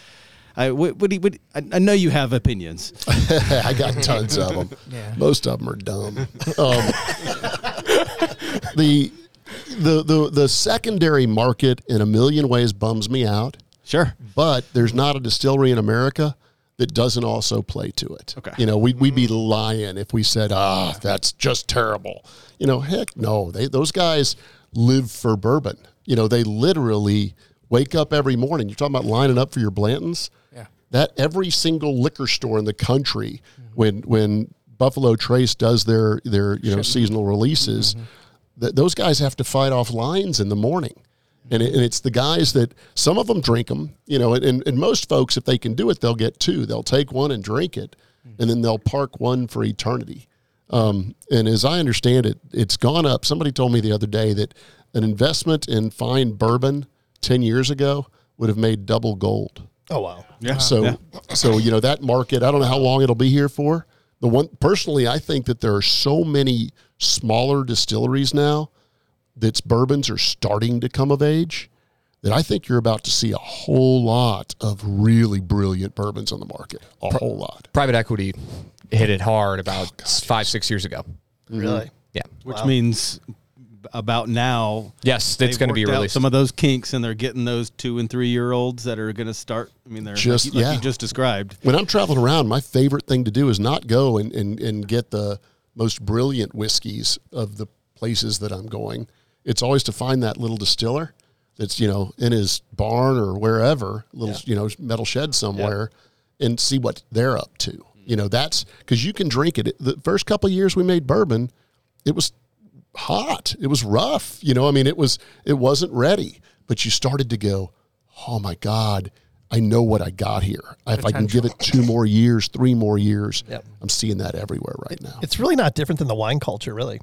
I what, what, what I, I know you have opinions. I got tons of them. Yeah. Most of them are dumb. Um, the, the the the secondary market in a million ways bums me out. Sure. but there's not a distillery in America that doesn't also play to it. Okay. You know, we'd, we'd be lying if we said, ah, that's just terrible. You know, heck no. They, those guys live for bourbon. You know, they literally wake up every morning. You're talking about lining up for your Blantons. Yeah. That every single liquor store in the country, when when Buffalo Trace does their their you know seasonal releases, th- those guys have to fight off lines in the morning. And, it, and it's the guys that some of them drink them, you know, and, and most folks, if they can do it, they'll get two. They'll take one and drink it, and then they'll park one for eternity. Um, and as I understand it, it's gone up. Somebody told me the other day that an investment in fine bourbon 10 years ago would have made double gold. Oh wow. Yeah. So, Yeah. so you know that market. I don't know how long it'll be here for. The one personally, I think that there are so many smaller distilleries now that's bourbons are starting to come of age that I think you're about to see a whole lot of really brilliant bourbons on the market. A whole lot. Private equity hit it hard about oh, five, six years ago. Mm-hmm. Really? Yeah. Which means about now. Yes, it's going to be worked released. Some of those kinks, and they're getting those two and three year olds that are going to start. I mean, they're Just- like, you- like yeah. you just described. When I'm traveling around, my favorite thing to do is not go and, and, and get the most brilliant whiskeys of the places that I'm going. It's always to find that little distiller that's, you know, in his barn or wherever, little, you know, metal shed somewhere and see what they're up to. Mm-hmm. You know, that's because you can drink it. The first couple of years we made bourbon, it was hot. It was rough. You know, I mean, it was it wasn't ready. But you started to go, oh my god, I know what I got here. If I can give it two more years, three more years, Yep. I'm seeing that everywhere right now. It's really not different than the wine culture, really.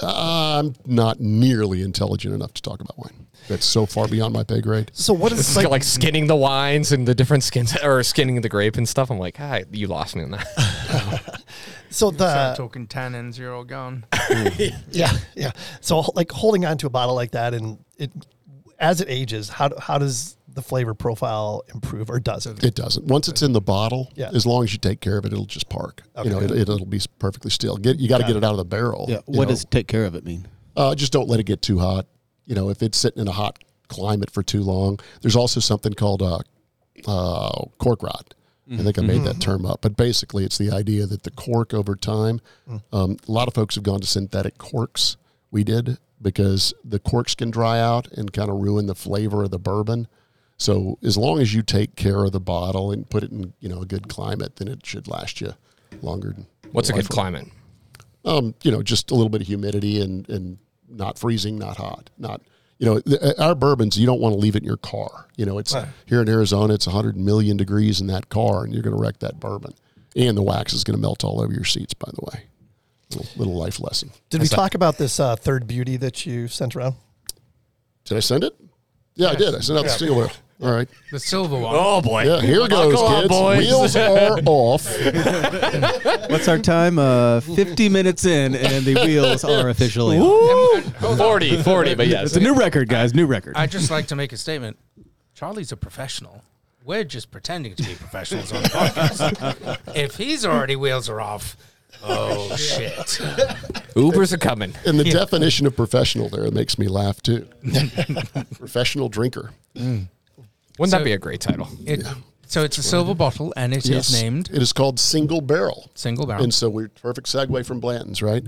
Uh, I'm not nearly intelligent enough to talk about wine. That's so far beyond my pay grade. So what is It's like, like, skinning the wines and the different skins, or skinning the grape and stuff. I'm like, hi, you lost me on that. so Start the talking tannins, you're all gone. yeah yeah. So like holding on to a bottle like that and it as it ages, how how does the flavor profile improve or does it? It doesn't. Once it's in the bottle, Yeah. as long as you take care of it, it'll just park. You know, it, it'll be perfectly still. Get you got to get it out of the barrel. Yeah. What know. does take care of it mean? Uh, just don't let it get too hot. You know, if it's sitting in a hot climate for too long, there's also something called uh, uh, cork rot. I think I made that term up, but basically, it's the idea that the cork over time. Um, a lot of folks have gone to synthetic corks. We did because the corks can dry out and kind of ruin the flavor of the bourbon. So as long as you take care of the bottle and put it in, you know, a good climate, then it should last you longer. than- What's a good climate? um, you know, just a little bit of humidity and, and not freezing, not hot, not, you know, th- our bourbons, you don't want to leave it in your car. You know, it's here in Arizona, it's 100 million degrees in that car and you're going to wreck that bourbon. And the wax is going to melt all over your seats, by the way. Little, little life lesson. Did we talk about this uh, third beauty that you sent around? Did I send it? Yeah, I did. I sent out the single barrel. All right. The silver one. Oh boy! Yeah, here goes, Buckle up, kids. boys. Wheels are off. What's our time? Uh, 50 minutes in, and the wheels are officially on. Hold on. 40, 40, but yes. It's a new record, guys. New record. I'd just like to make a statement. Charlie's a professional. We're just pretending to be professionals on the podcast. if he's already wheels are off, oh shit. Ubers are coming. And the definition of professional there makes me laugh too. Professional drinker. Wouldn't So- that be a great title? It, So it's a silver bottle, and it is named It is called single barrel. single barrel. And so we're perfect segue from Blanton's, right?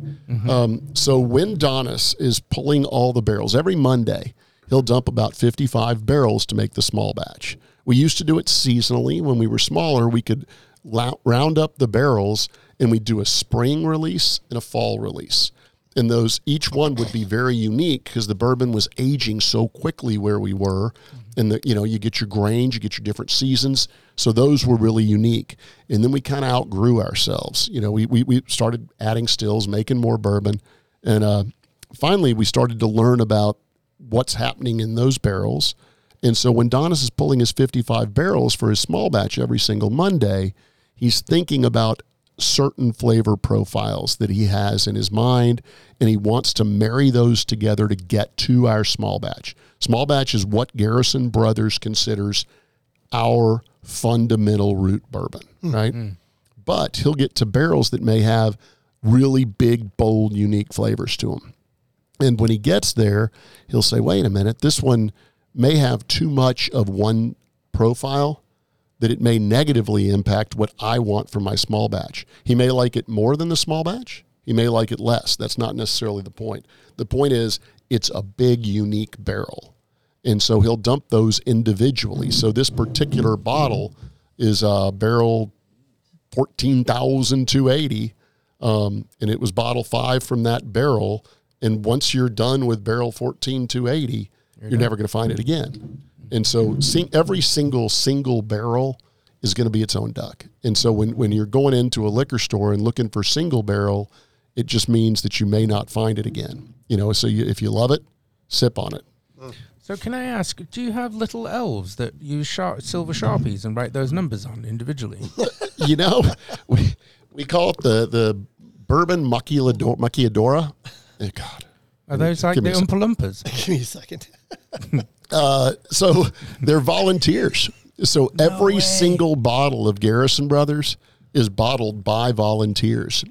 Um, so when Donnis is pulling all the barrels every Monday, he'll dump about 55 barrels to make the small batch. We used to do it seasonally. When we were smaller, we could lou- round up the barrels and we'd do a spring release and a fall release. And those, each one would be very unique because the bourbon was aging so quickly where we were. And the, you know, you get your grains, you get your different seasons. So those were really unique. And then we kind of outgrew ourselves. You know, we, we, we started adding stills, making more bourbon. And uh, finally, we started to learn about what's happening in those barrels. And so when Donnis is pulling his 55 barrels for his small batch every single Monday, he's thinking about certain flavor profiles that he has in his mind, and he wants to marry those together to get to our small batch. Small batch is what Garrison Brothers considers our fundamental root bourbon, hmm. right? Hmm. But he'll get to barrels that may have really big, bold, unique flavors to them. And when he gets there, he'll say, wait a minute, this one may have too much of one profile that it may negatively impact what I want from my small batch. He may like it more than the small batch. He may like it less. That's not necessarily the point. The point is, it's a big, unique barrel. And so he'll dump those individually. So this particular bottle is a barrel 14,280. Um, and it was bottle five from that barrel. And once you're done with barrel 14,280, you're, never going to find it again. And so sing, every single single barrel is going to be its own duck. And so when, when you're going into a liquor store and looking for single barrel, it just means that you may not find it again. You know, so you, if you love it, sip on it. So can I ask, do you have little elves that use sharp, silver sharpies and write those numbers on individually? you know, we, we call it the, the bourbon macchiato- macchiadora. Oh, God. Are those like the me a. Oompa Loompas? Give me a second. Uh, so they're volunteers. So every single bottle of Garrison Brothers is bottled by volunteers.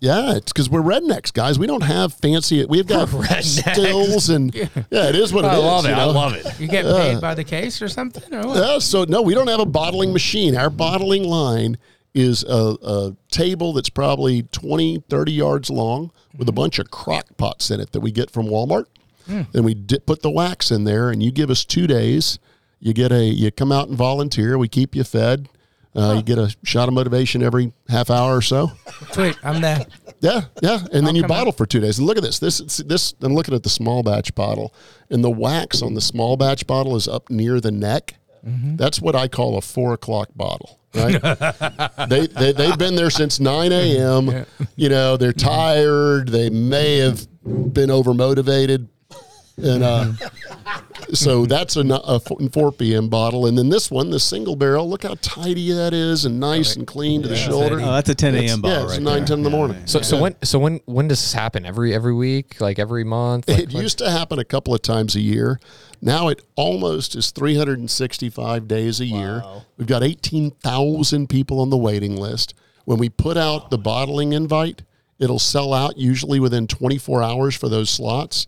Yeah, it's because we're rednecks, guys. We don't have fancy. We've got stills and yeah, it is what it is. I love it. you I love it. You get paid by the case or something? Or what? Yeah, so no, we don't have a bottling machine. Our bottling line is a, a table that's probably 20, 30 yards long with a bunch of crock pots in it that we get from Walmart. And we dip, put the wax in there, and you give us two days. You get a, you come out and volunteer. We keep you fed. Uh, You get a shot of motivation every half hour or so. Sweet, I'm there. Yeah, yeah, and then you bottle for two days. And look at this. This this. I'm looking at the small batch bottle, and the wax on the small batch bottle is up near the neck. That's what I call a four o'clock bottle. Right? they, they they've been there since nine a.m. You know they're tired. They may have been over motivated, and uh, so that's a 4 p.m. bottle. And then this one, the single barrel. Look how tidy that is, and nice and clean to the shoulder. Oh, that's a 10 a.m. bottle Yeah, it's right nine there. ten in the Yeah, morning. yeah. So, so when, so when, when does this happen? Every, every week, like every month? Like, It used to happen a couple of times a year. Now it almost is 365 days a year. We've got 18,000 people on the waiting list. When we put out the bottling invite, it'll sell out usually within 24 hours for those slots.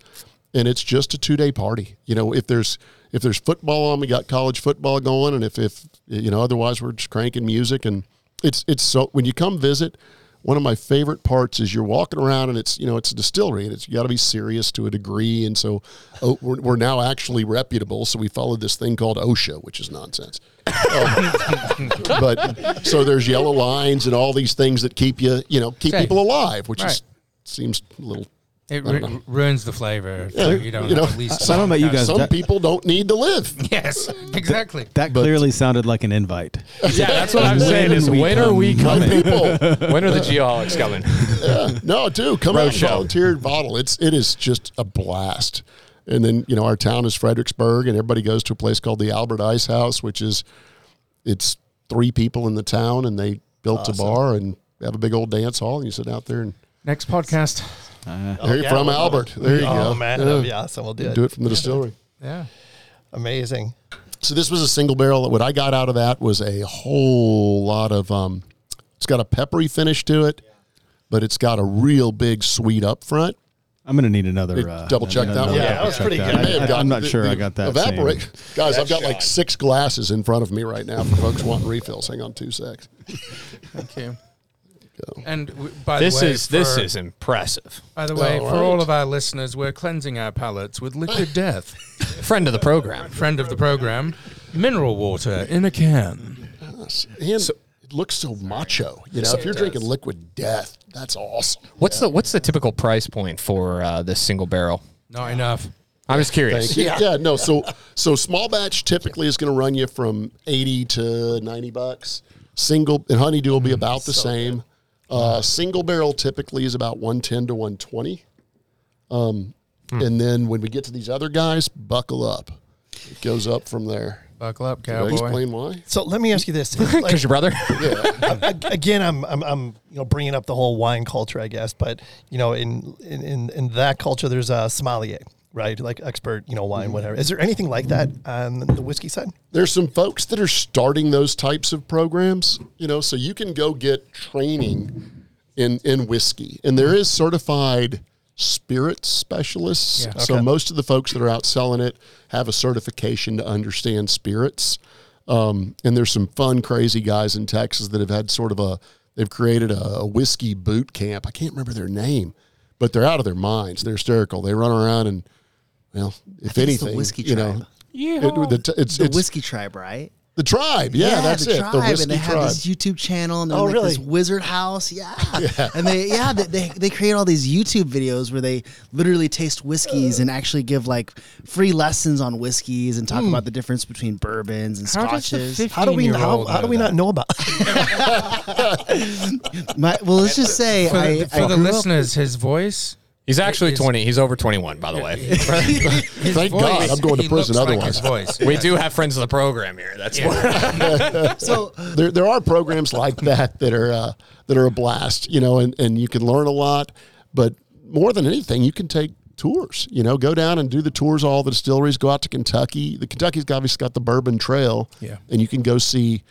And it's just a two day party. You know, if there's if there's football on, we got college football going, and if if you know, otherwise we're just cranking music and it's it's so when you come visit, one of my favorite parts is you're walking around and it's you know it's a distillery and it's you got to be serious to a degree and so oh, we're, we're now actually reputable so we followed this thing called OSHA which is nonsense Um, but so there's yellow lines and all these things that keep you you know keep Safe. people alive which is seems a little It ru- ruins the flavor. if Yeah, you don't you know, at least I don't know about you guys. some that, people don't need to live Yes, exactly. that clearly sounded like an invite. yeah, that's what I'm saying. Is when are we my coming? people when are the geoholics coming? Yeah, no, do come out and Roadshow. volunteer and bottle. It's it is just a blast. And then you know our town is Fredericksburg, and everybody goes to a place called the Albert Ice House, which is it's three people in the town, and they built a bar and have a big old dance hall, and you sit out there and Next podcast. There you're yeah, from we'll- Albert. There you oh go. man, Yeah. that'd be awesome. We'll do it. Do it from the distillery. Yeah. Amazing. So this was a single barrel. What I got out of that was a whole lot of. Um, it's got a peppery finish to it, but it's got a real big sweet up front. I'm going to need another. Uh, double check that one. Yeah, double that was pretty that. good. I may have I, gotten am not the- sure the I got that. Evaporate, same. guys. I've got like six glasses in front of me right now for folks wanting refills. Hang on two secs. Thank you. Go. And w- by This the way, is this for- is impressive. By the way, All for right. all of our listeners, we're cleansing our palates with liquid death. Friend of the program. Friend of the program, mineral water in a can. And it looks so macho. You know, if you're drinking liquid death, that's awesome. What's the what's the typical price point for uh, this single barrel? Not enough. I'm just curious. Thank you. Yeah. no. So so small batch typically is going to run you from eighty to ninety bucks. Single and honeydew will be about the same. Uh, single barrel typically is about one ten to one twenty. Um, and then when we get to these other guys, buckle up. It goes up from there. Buckle up, Did I cowboy. explain why? So let me ask you this: Like, Because your brother. I- again, I'm, I'm, I'm, you know, bringing up the whole wine culture, I guess. But you know, in in in, in that culture, there's a sommelier, right? Like expert, you know, wine, whatever. Is there anything like that on the whiskey side? There's some folks that are starting those types of programs, you know, so you can go get training in in whiskey, and there is certified spirit specialists. Yeah. So most of the folks that are out selling it have a certification to understand spirits. Um, and there's some fun, crazy guys in Texas that have had sort of a they've created a, a whiskey boot camp. I can't remember their name, but they're out of their minds. They're hysterical. They run around and well, if think it's the anything, Whiskey you know, Tribe. it, the, t- it's, The it's whiskey tribe, right? the tribe. Yeah, that's the it. Tribe, the whiskey and they have this YouTube channel and they're Oh, like this really? wizard house. Yeah. And they yeah, they, they they create all these YouTube videos where they literally taste whiskeys and actually give like free lessons on whiskeys and talk hmm. about the difference between bourbons and How scotches. How do we how, 15-year-old how do we not know about? My, well, let's just say For, I, the, for I the grew up- listeners, his voice. He's actually Is- 20. He's over 21, by the way. Thank voice, God, I'm going to he prison looks like otherwise. we do have friends of the program here. That's why. so there, there are programs like that that are uh, that are a blast, you know, and, and you can learn a lot. But more than anything, you can take tours. You know, go down and do the tours, of all the distilleries. Go out to Kentucky. The Kentucky's obviously got the Bourbon Trail, Yeah. and you can go see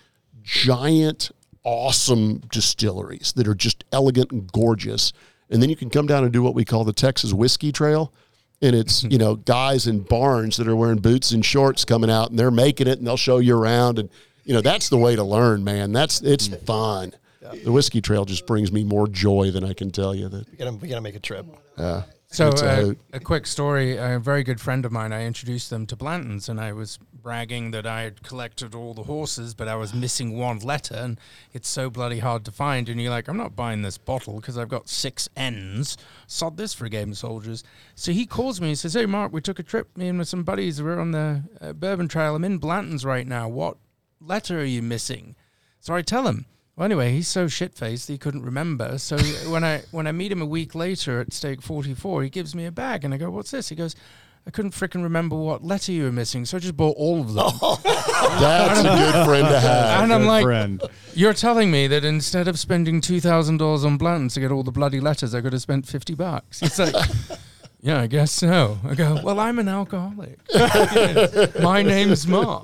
giant, awesome distilleries that are just elegant and gorgeous. And then you can come down and do what we call the Texas Whiskey Trail. And it's, you know, guys in barns that are wearing boots and shorts coming out and they're making it and they'll show you around. And, you know, that's the way to learn, man. That's, it's fun. The Whiskey Trail just brings me more joy than I can tell you that. we gotta we gotta make a trip. So a uh, a quick story. A very good friend of mine. I introduced them to Blanton's, and I was bragging that I had collected all the horses, but I was missing one letter, and it's so bloody hard to find. And you're like, I'm not buying this bottle because I've got six N's. Sod this for a game of soldiers. So he calls me and says, Hey, Mark, we took a trip. Me and some buddies. We're on the uh, Bourbon Trail. I'm in Blanton's right now. What letter are you missing? So I tell him. Well, anyway, he's so shit faced he couldn't remember. So when I when I meet him a week later at Steak 44, he gives me a bag, and I go, "What's this?" He goes, "I couldn't frickin' remember what letter you were missing, so I just bought all of them." Oh. That's a good friend to have. and I'm like, friend. "You're telling me that instead of spending two thousand dollars on Blanton's to get all the bloody letters, I could have spent fifty bucks?" It's like. Yeah, I guess so. I go, well, I'm an alcoholic. My name's Mark.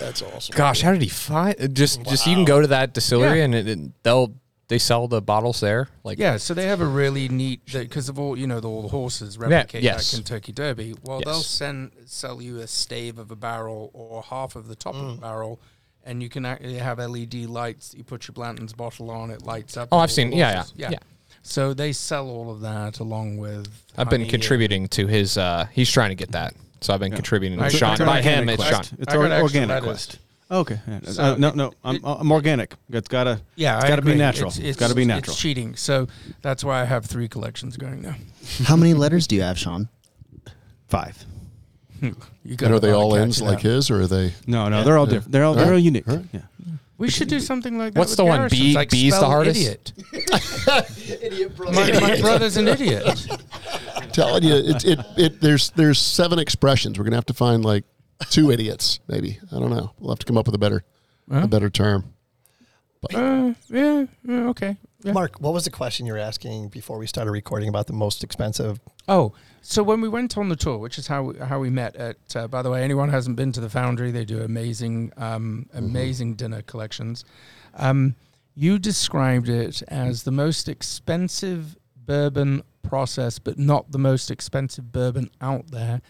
That's awesome. Gosh, how did he find? Just, just you can go to that distillery Yeah. and it, it- they'll they sell the bottles there. Like, Yeah, so they have a really neat because of all you know, the, all the horses replicate yes. that Kentucky Derby. Well, they'll send sell you a stave of a barrel or half of the top of a barrel, and you can actually have LED lights. You put your Blanton's bottle on, it lights up. Oh, I've seen- the yeah, yeah, yeah. So they sell all of that along with. I've been contributing to his. uh He's trying to get that, so I've been contributing to I- Sean. By him, organic it's Sean. It's I got or- extra organic letters. quest. Okay. So Uh, no, no, I'm, it- I'm organic. It's gotta. Yeah, it's I gotta be natural. It's, it's gotta be natural. It's cheating. So that's why I have three collections going now. how many letters do you have, Sean? Five. You And got are they all ends like his or are they? No, no, they're all different. They're all they're all unique. All right. Yeah. We should do something like that. What's with the one? B- like B's the hardest? Idiot. my, my brother's an idiot. telling you, it, it, it, there's, there's seven expressions. We're going to have to find like two idiots, maybe. I don't know. We'll have to come up with a better, a better term. Uh, yeah, yeah, okay. Yeah. Mark, what was the question you were asking before we started recording about the most expensive? Oh, so when we went on the tour, which is how we, how we met at. Uh, by the way, anyone who hasn't been to the Foundry, they do amazing, um, amazing dinner collections. Um, you described it as the most expensive bourbon process, but not the most expensive bourbon out there,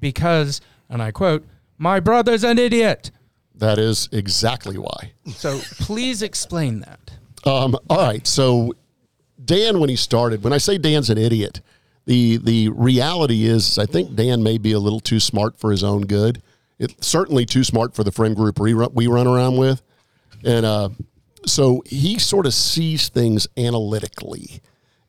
because, and I quote, "My brother's an idiot." That is exactly why. So please explain that. Um, all right. So Dan, when he started, when I say Dan's an idiot, the the reality is I think Dan may be a little too smart for his own good. It's certainly too smart for the friend group we run, we run around with, and uh, so he sort of sees things analytically.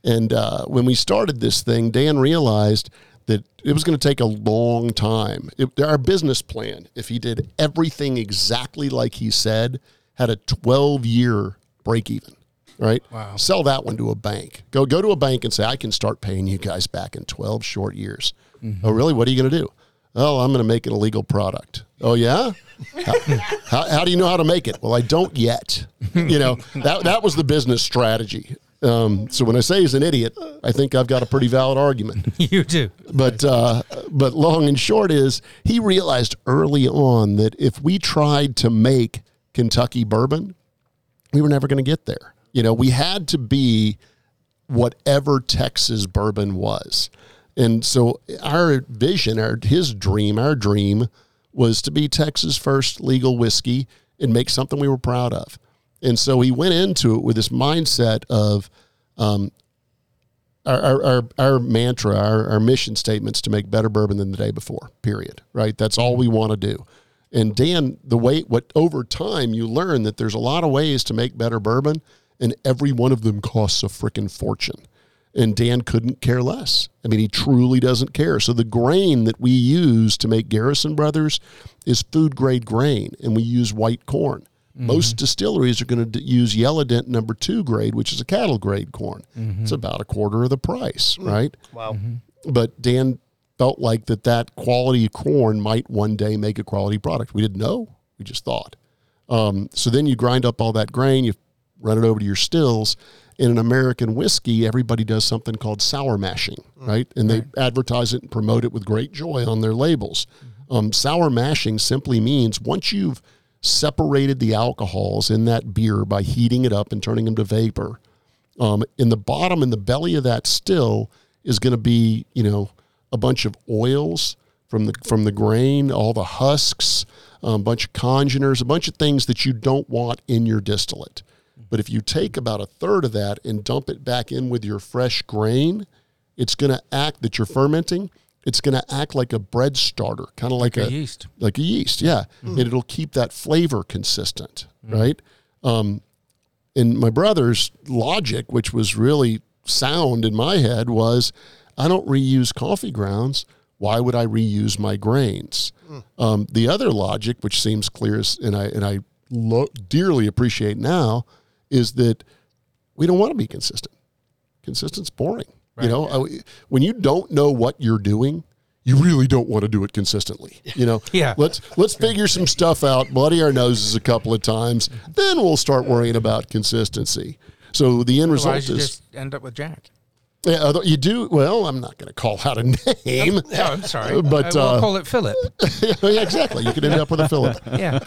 And uh, when we started this thing, Dan realized that it was going to take a long time. It, our business plan, if he did everything exactly like he said, had a 12 year break even. Right? Wow. Sell that one to a bank. Go go to a bank and say, I can start paying you guys back in 12 short years. Mm-hmm. Oh, really? What are you going to do? Oh, I'm going to make an illegal product. Oh yeah. how, how, how do you know how to make it? Well, I don't yet. You know that that was the business strategy. Um, so when I say he's an idiot, I think I've got a pretty valid argument. you do. But uh, but long and short is he realized early on that if we tried to make Kentucky bourbon, we were never going to get there. You know, we had to be whatever Texas bourbon was. And so our vision, our his dream, our dream was to be Texas' first legal whiskey and make something we were proud of. And so he went into it with this mindset of um, our, our, our, our mantra, our, our mission statements to make better bourbon than the day before, period. Right? That's all we want to do. And Dan, the way what over time you learn that there's a lot of ways to make better bourbon, and every one of them costs a freaking fortune. And Dan couldn't care less. I mean, he truly doesn't care. So the grain that we use to make Garrison Brothers is food grade grain, and we use white corn. Most mm-hmm. distilleries are going to use Yellow Dent number two grade, which is a cattle grade corn. Mm-hmm. It's about a quarter of the price, mm. right? Wow. Mm-hmm. But Dan felt like that that quality corn might one day make a quality product. We didn't know. We just thought. Um, so then you grind up all that grain, you run it over to your stills. In an American whiskey, everybody does something called sour mashing, mm. right? And they advertise it and promote it with great joy on their labels. Um, sour mashing simply means once you've separated the alcohols in that beer by heating it up and turning them to vapor, um, in the bottom in the belly of that still is going to be, you know, a bunch of oils from the from the grain, all the husks, a bunch of congeners, a bunch of things that you don't want in your distillate. But if you take about a third of that and dump it back in with your fresh grain, it's going to act that you're fermenting. It's going to act like a bread starter, kind of like, a a yeast. like a yeast, yeah, and it'll keep that flavor consistent, right? Um, and my brother's logic, which was really sound in my head, was I don't reuse coffee grounds. Why would I reuse my grains? Um, the other logic, which seems clear, is, and I and I lo- dearly appreciate now, is that we don't want to be consistent. Consistent's boring. You know, I- when you don't know what you're doing, you really don't want to do it consistently. You know, Yeah. Let's let's figure some stuff out, bloody our noses a couple of times, then we'll start worrying about consistency. So the end result Otherwise, you is just end up with Jack. yeah, you do well. I'm not going to call out a name, No, I'm sorry. But, Uh, we'll uh, call it Philip. yeah, exactly. You could end up with a Philip. Yeah.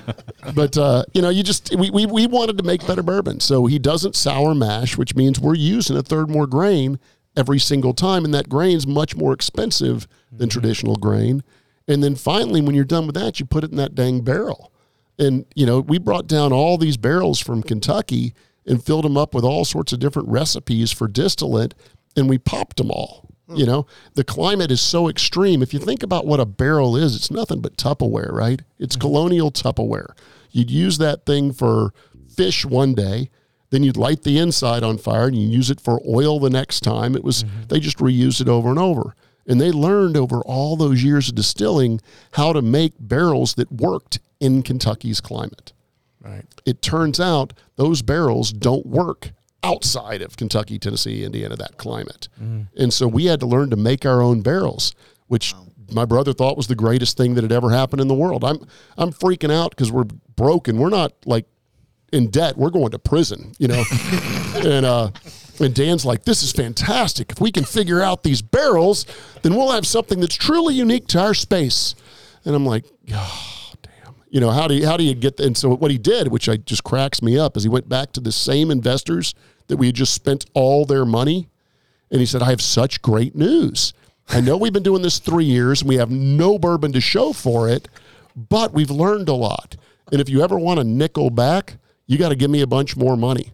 But uh, you know, you just we, we we wanted to make better bourbon, so he doesn't sour mash, which means we're using a third more grain every single time, and that grain's much more expensive than mm-hmm. traditional grain. And then finally, when you're done with that, you put it in that dang barrel. And you know, we brought down all these barrels from Kentucky and filled them up with all sorts of different recipes for distillate, and we popped them all. Hmm. You know, the climate is so extreme. If you think about what a barrel is, it's nothing but Tupperware, right? It's mm-hmm. colonial Tupperware. You'd use that thing for fish one day, then you'd light the inside on fire and you use it for oil the next time. It was mm-hmm. they just reused it over and over. And they learned over all those years of distilling how to make barrels that worked in Kentucky's climate Right. it turns out those barrels don't work outside of Kentucky, Tennessee, Indiana, that climate. Mm. And so we had to learn to make our own barrels, which my brother thought was the greatest thing that had ever happened in the world. I'm I'm freaking out because we're broken. We're not like in debt. We're going to prison, you know. and uh and Dan's like, this is fantastic. If we can figure out these barrels, then we'll have something that's truly unique to our space. And I'm like, oh, damn. You know, how do you, how do you get, and so what he did, which I just cracks me up, is he went back to the same investors that we had just spent all their money. And he said, I have such great news. I know we've been doing this three years and we have no bourbon to show for it, but we've learned a lot. And if you ever want a nickel back, you got to give me a bunch more money.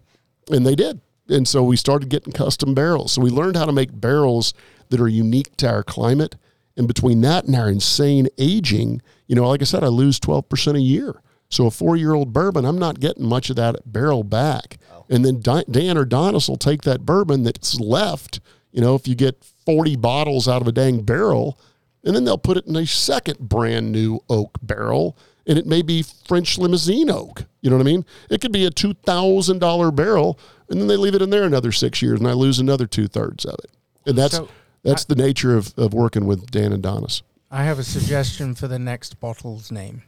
And they did. And so we started getting custom barrels. So we learned how to make barrels that are unique to our climate. And between that and our insane aging, you know, like I said, I lose 12% a year. So a four year old bourbon, I'm not getting much of that barrel back. And then Dan or Donnis will take that bourbon that's left, you know, if you get 40 bottles out of a dang barrel, and then they'll put it in a second brand new oak barrel. And it may be French Limousin oak. You know what I mean? It could be a $2,000 barrel, and then they leave it in there another six years, and I lose another two thirds of it. And that's So, that's the nature of, of working with Dan and Donnis. I have a suggestion for the next bottle's name.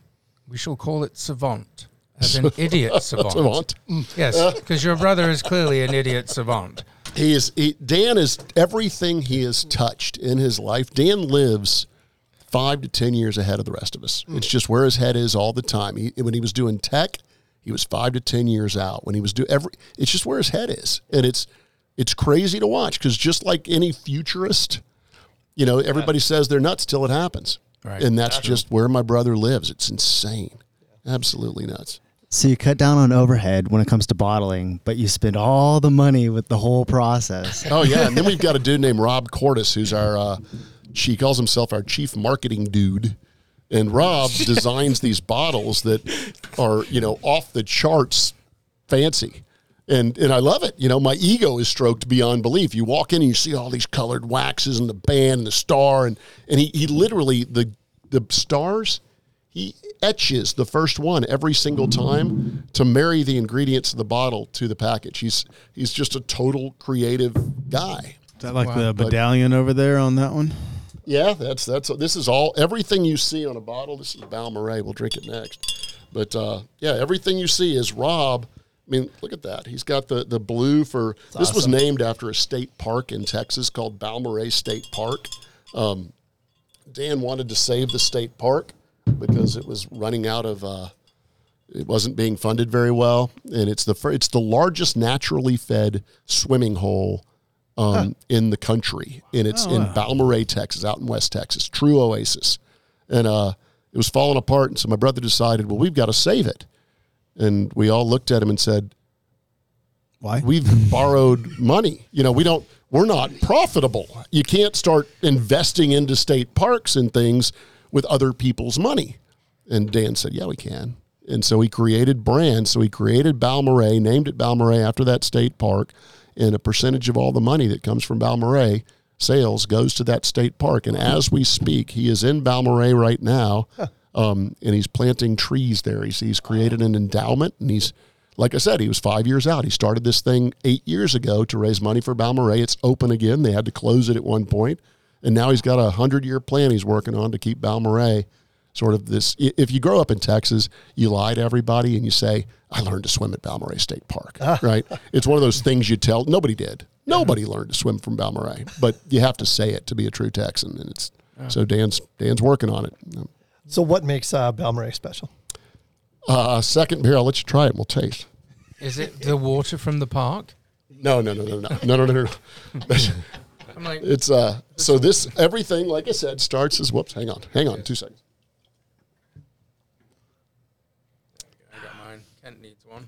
We shall call it Savant, as an idiot savant. Savant. Yes, uh. because your brother is clearly an idiot savant. He is he, Dan is everything he has touched in his life. Dan lives five to ten years ahead of the rest of us. It's hmm. just where his head is all the time. He, when he was doing tech, he was five to ten years out. When he was do every, it's just where his head is, and it's it's crazy to watch because just like any futurist, you know, everybody says they're nuts till it happens, Right. and that's just where my brother lives. It's insane, absolutely nuts. So you cut down on overhead when it comes to bottling, but you spend all the money with the whole process. Oh yeah, and then we've got a dude named Rob Cortis, who's our uh, he calls himself our chief marketing dude. And Rob designs these bottles that are you know off the charts fancy. And, and I love it. You know, my ego is stroked beyond belief. You walk in and you see all these colored waxes and the band and the star and, and he, he literally the the stars he etches the first one every single time to marry the ingredients of the bottle to the package. He's he's just a total creative guy. Is that like the medallion over there on that one? Yeah, that's that's this is all everything you see on a bottle. This is Balmorhea. We'll drink it next. But uh, yeah, everything you see is Rob. I mean, look at that. He's got the the blue for. this was named after a state park in Texas called Balmorhea State Park. Um, Dan wanted to save the state park because it was running out of. Uh, it wasn't being funded very well, and it's the it's the largest naturally fed swimming hole um, in the country, and it's in Balmorhea, Texas, out in West Texas. True oasis, and uh, it was falling apart. And so my brother decided, well, we've got to save it, and we all looked at him and said, Why? we've borrowed money. You know, we don't. We're not profitable. You can't start investing into state parks and things with other people's money. And Dan said, "Yeah, we can." And so he created brands. So he created Balmorhea, named it Balmorhea after that state park, and a percentage of all the money that comes from Balmorhea sales goes to that state park. And as we speak, he is in Balmorhea right now, um, and he's planting trees there. He's, he's created an endowment, and he's like I said, he was five years out. He started this thing eight years ago to raise money for Balmorhea. It's open again. They had to close it at one point, and now he's got a hundred year plan he's working on to keep Balmorhea sort of this. If you grow up in Texas, you lie to everybody and you say, "I learned to swim at Balmorhea State Park." Right? It's one of those things you tell. Nobody did. Nobody learned to swim from Balmorhea, but you have to say it to be a true Texan, and it's so Dan's Dan's working on it. So what makes uh, Balmorhea special? Uh, second beer, I'll let you try it. and We'll taste. Is it the water from the park? No, no, no, no, no, no, no, no, no. I'm like, It's uh so this everything like I said starts as whoops, hang on. Hang on, 2 seconds. I got mine. Kent needs one.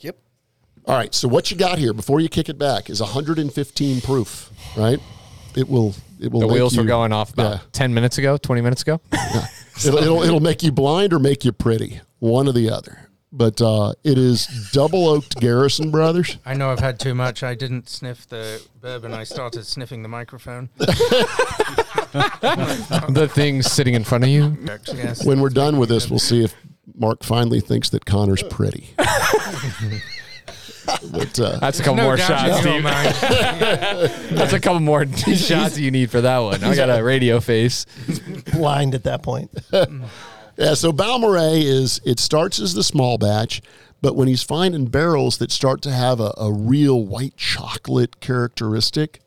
Yep. All right, so what you got here before you kick it back is 115 proof, right? It will it will The make wheels were going off about Yeah. 10 minutes ago, 20 minutes ago. It'll, it'll it'll make you blind or make you pretty, one or the other. But uh, it is double oaked Garrison Brothers. I know I've had too much. I didn't sniff the bourbon. I started sniffing the microphone. the thing's sitting in front of you. Yes. When we're done with this, we'll see if Mark finally thinks that Connor's pretty. But uh, That's a couple no more shots. Steve. mind. That's a couple more shots you need for that one. I got a radio face. Blind at that point. Yeah, so Balmorhea is it starts as the small batch, but when he's finding barrels that start to have a, a real white chocolate characteristic,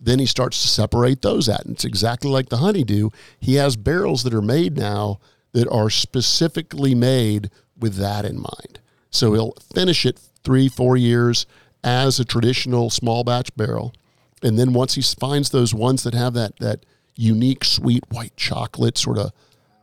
then he starts to separate those out. And it's exactly like the honeydew. He has barrels that are made now that are specifically made with that in mind. So he'll finish it three, four years as a traditional small batch barrel. And then once he finds those ones that have that that unique sweet white chocolate sort of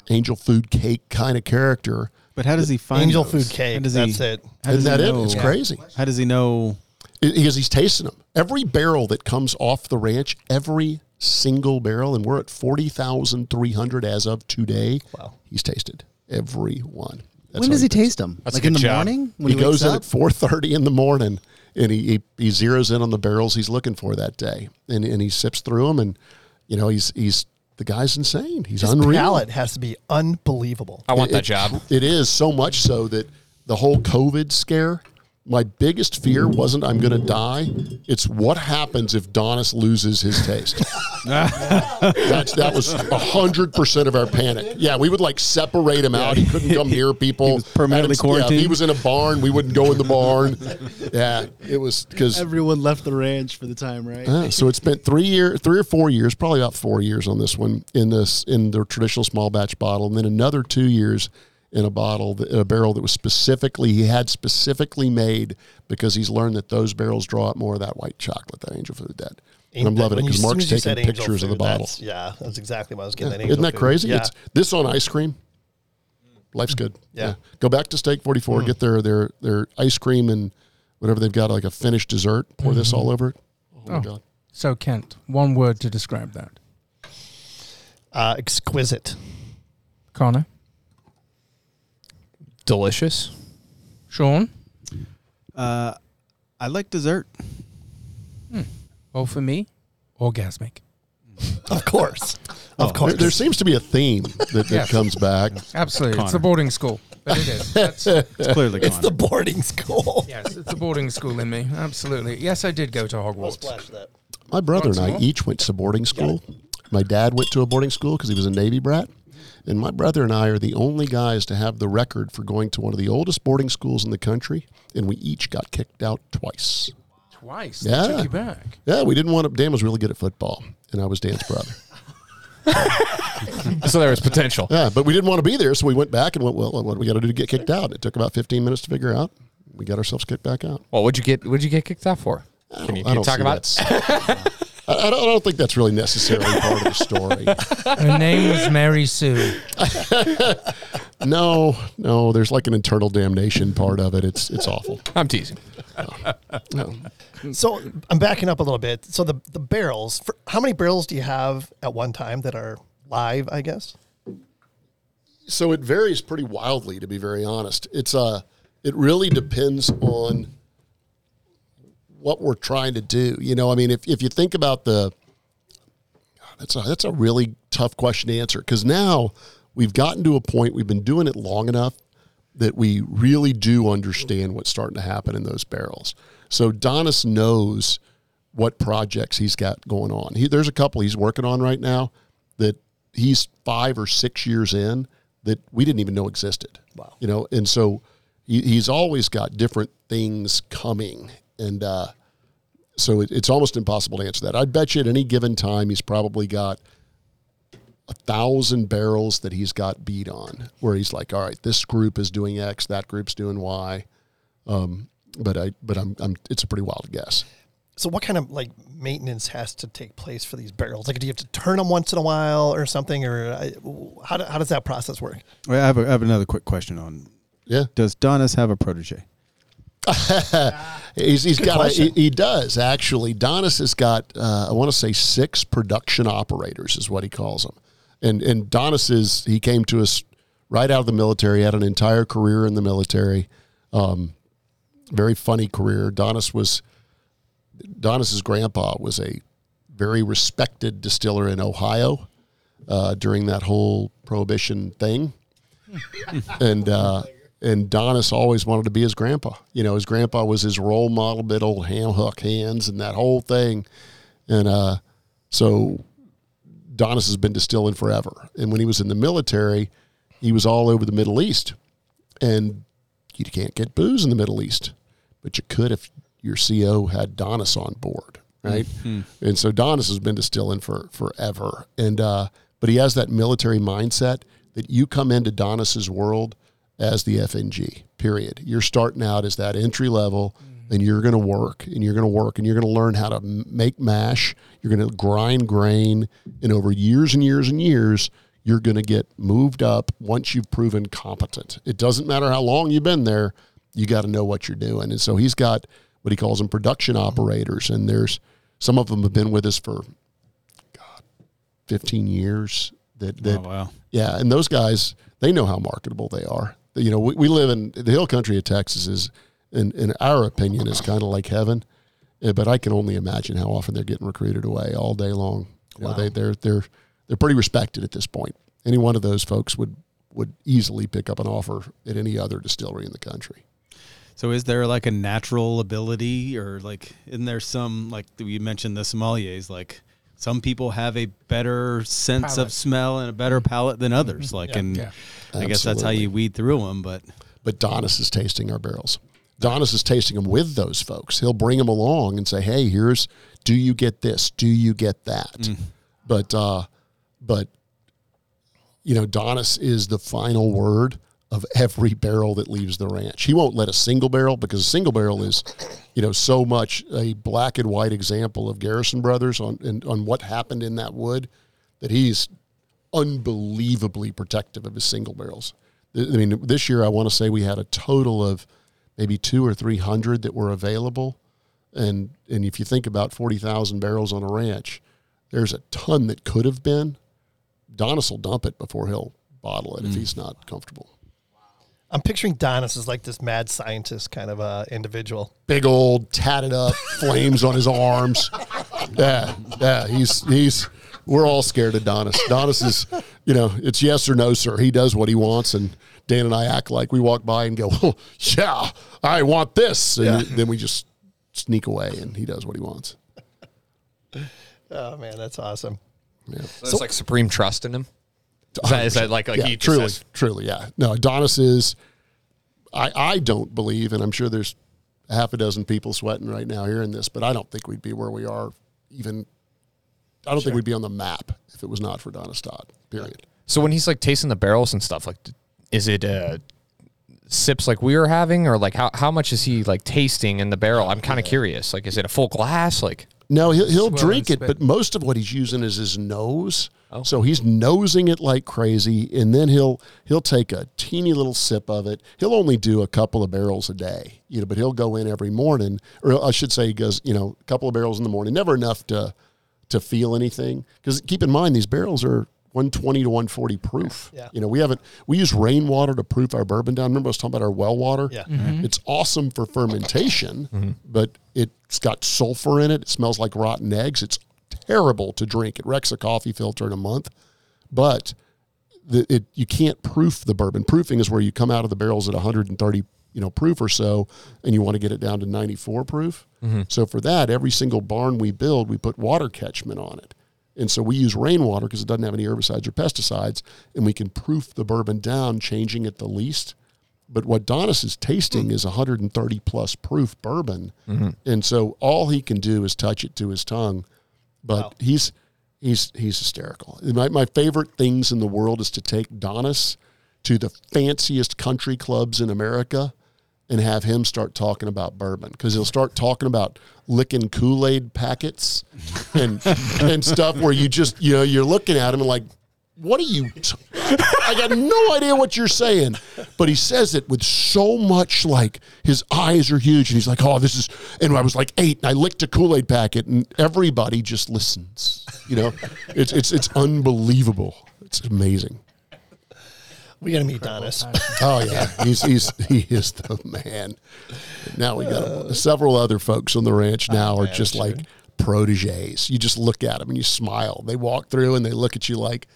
angel food cake kind of character, But how does he find Angel those? food cake. How does That's he, it. How does isn't that he it? know? It's crazy. How does he know? Because he's tasting them. Every barrel that comes off the ranch, every single barrel, and we're at forty thousand three hundred as of today. Wow. he's tasted every one. That's when does he tastes taste them? That's like in the job. morning when he he, goes in up? at four thirty in the morning, and he, he he zeroes in on the barrels he's looking for that day, and and he sips through them, and you know he's he's the guy's insane. He's His unreal. palate has to be unbelievable. I want It- that it- job. It is so much so that the whole COVID scare my biggest fear wasn't I'm going to die. It's what happens if Donnis loses his taste. That's, that was hundred percent of our panic. Yeah, we would like separate him out. He couldn't come near people. He was permanently Had him- yeah, if he was in a barn. We wouldn't go in the barn. Yeah, it was because Everyone left the ranch for the time, right? yeah, so it spent three year, three or four years, probably about four years on this one in this in the traditional small batch bottle, and then another two years in a bottle, in a barrel that was specifically he had specifically made because he's learned that those barrels draw out more of that white chocolate, that Angel Food that. And I'm loving it because Mark's taking said angel pictures of the food, bottle. that's- Yeah, that's exactly what I was getting. Yeah. that Isn't that food. crazy? Yeah. It's this on ice cream. Life's good. Mm-hmm. Yeah. Go back to Steak 44, mm. get their their their ice cream and whatever they've got like a finished dessert. Pour this mm-hmm. all over it. Oh, my Oh. god. So Kent, one word to describe that. uh, exquisite. Connor, Delicious. Sean. Uh, I like dessert. Well, for me, orgasmic. Of course, Oh, of course. There, there seems to be a theme that, that Yes. comes back. Absolutely, it's the boarding school. But it is. That's, It's clearly it's Connor. the boarding school. yes, it's the boarding school in me. Absolutely. Yes, I did go to Hogwarts. Splash that. My brother and I Once more? each went to boarding school. My dad went to a boarding school because he was a Navy brat. And my brother and I are the only guys to have the record for going to one of the oldest boarding schools in the country. And we each got kicked out twice. Twice. Yeah. They took you back. Yeah, we didn't want to. Dan was really good at football, and I was Dan's brother. So there was potential. Yeah, but we didn't want to be there, so we went back and went, well, what do we got to do to get kicked out? It took about 15 minutes to figure out. We got ourselves kicked back out. Well, what'd you get? What'd you get kicked out for? Can you, can you don't talk see about that's- I, I don't, I don't think that's really necessarily part of the story. Her name was Mary Sue. No, no, there's like an internal damnation part of it. It's it's awful. I'm teasing. No. So I'm backing up a little bit. So the the barrels. For, how many barrels do you have at one time that are live? I guess. So it varies pretty wildly, to be very honest. It's uh it really depends on what we're trying to do. You know, I mean, if if you think about the that's a that's a really tough question to answer because now we've gotten to a point we've been doing it long enough that we really do understand what's starting to happen in those barrels. So Donnis knows what projects he's got going on. He, there's a couple he's working on right now that he's five or six years in that we didn't even know existed. Wow. You know, and so he, he's always got different things coming, and uh, so it, it's almost impossible to answer that. I bet you at any given time he's probably got a thousand barrels that he's got beat on, where he's like, all right, this group is doing X, that group's doing Y. Um, but I, but I'm, I'm, it's a pretty wild guess. So what kind of like maintenance has to take place for these barrels? Like, do you have to turn them once in a while or something, or I, how, do, how does that process work? I have, a, I have another quick question on. Yeah. Does Donnis have a protege? He's, he's got a, he, he does actually. Donnis has got uh, I want to say six production operators is what he calls them, and and Donnis is he came to us right out of the military, had an entire career in the military, um, very funny career. Donnis was Donnis's grandpa was a very respected distiller in Ohio uh, during that whole prohibition thing, and uh, and Donnis always wanted to be his grandpa. You know, his grandpa was his role model, bit old ham hook hands and that whole thing, and uh, so Donnis has been distilling forever. And when he was in the military, he was all over the Middle East, and you can't get booze in the Middle East, but you could if your CO had Donnis on board, right? And so Donnis has been distilling for forever, and uh, but he has that military mindset that you come into Donnis's world as the FNG. Period. You're starting out as that entry level, and you're going to work, and you're going to work, and you're going to learn how to make mash. You're going to grind grain, and over years and years and years, you're going to get moved up once you've proven competent. It doesn't matter how long you've been there, you got to know what you're doing. And so he's got what he calls them production operators, and there's some of them have been with us for God, 15 years. That that oh wow. yeah, and those guys they know how marketable they are. You know, we, we live in the hill country of Texas is, in in our opinion, is kind of like heaven. Uh, But I can only imagine how often they're getting recruited away all day long. You know, they they're they're they're pretty respected at this point. Any one of those folks would would easily pick up an offer at any other distillery in the country. So is there like a natural ability or like isn't there some like you mentioned the sommeliers like some people have a better sense Palate. of smell and a better mm-hmm. palate than others mm-hmm. like and Yeah. I guess that's how you weed through them but but Donnis is tasting our barrels. Donnis is tasting them with those folks. He'll bring them along and say, "Hey, here's do you get this? Do you get that?" Mm. But uh, but you know, Donnis is the final word of every barrel that leaves the ranch. He won't let a single barrel because a single barrel is, you know, so much a black and white example of Garrison Brothers on and on what happened in that wood that he's unbelievably protective of his single barrels. I mean, this year I want to say we had a total of maybe two or three hundred that were available, and and if you think about forty thousand barrels on a ranch, there's a ton that could have been. Donnis will dump it before he'll bottle it if mm. he's not comfortable. I'm picturing Donnis as like this mad scientist kind of uh, individual. Big old tatted up, flames on his arms. Yeah, yeah. He's he's. We're all scared of Donnis. Donnis is, you know, it's yes or no, sir. He does what he wants, and Dan and I act like we walk by and go, oh, "Yeah, I want this," and then we just sneak away, and he does what he wants. Oh man, that's awesome. Yeah. So it's like supreme trust in him. Is that, is that like, like yeah, he truly, has- truly, yeah. No, Donnis is. I I don't believe, and I'm sure there's half a dozen people sweating right now hearing this, but I don't think we'd be where we are. Even, I don't think we'd be on the map if it was not for Donnis Todd. Period. So when he's like tasting the barrels and stuff, like, is it uh, sips like we are having, or like how how much is he like tasting in the barrel? I'm kind of curious. Like, is it a full glass? Like, No, he'll, he'll drink it, but most of what he's using is his nose. So he's nosing it like crazy, and then he'll he'll take a teeny little sip of it. He'll only do a couple of barrels a day, you know, but he'll go in every morning, or I should say, he goes, you know, a couple of barrels in the morning. Never enough to to feel anything, because keep in mind these barrels are 120 to 140 proof. Yeah. You know, we haven't we use rainwater to proof our bourbon down. Remember I was talking about our well water? Yeah. Mm-hmm. Mm-hmm. It's awesome for fermentation, mm-hmm. but it's got sulfur in it. It smells like rotten eggs. It's terrible to drink. It wrecks a coffee filter in a month. But the, it you can't proof the bourbon. Proofing is where you come out of the barrels at 130 you know proof or so, and you want to get it down to 94 proof. So for that, every single barn we build, we put water catchment on it. And so we use rainwater because it doesn't have any herbicides or pesticides, and we can proof the bourbon down, changing it the least. But what Donnis is tasting is 130 plus proof bourbon, mm-hmm. and so all he can do is touch it to his tongue. But he's he's he's hysterical. My my favorite things in the world is to take Donnis to the fanciest country clubs in America and have him start talking about bourbon because he'll start talking about licking Kool Aid packets and and stuff where you just you know you're looking at him and like, what are you? T- I got no idea what you're saying, but he says it with so much like his eyes are huge and he's like, oh, this is. And I was like eight and I licked a Kool Aid packet and everybody just listens. You know, it's it's it's unbelievable. It's amazing. We got to meet Donnis. Oh yeah, he's he's he is the man. Now we got uh, several other folks on the ranch now are just like proteges. You just look at them and you smile. They walk through and they look at you like,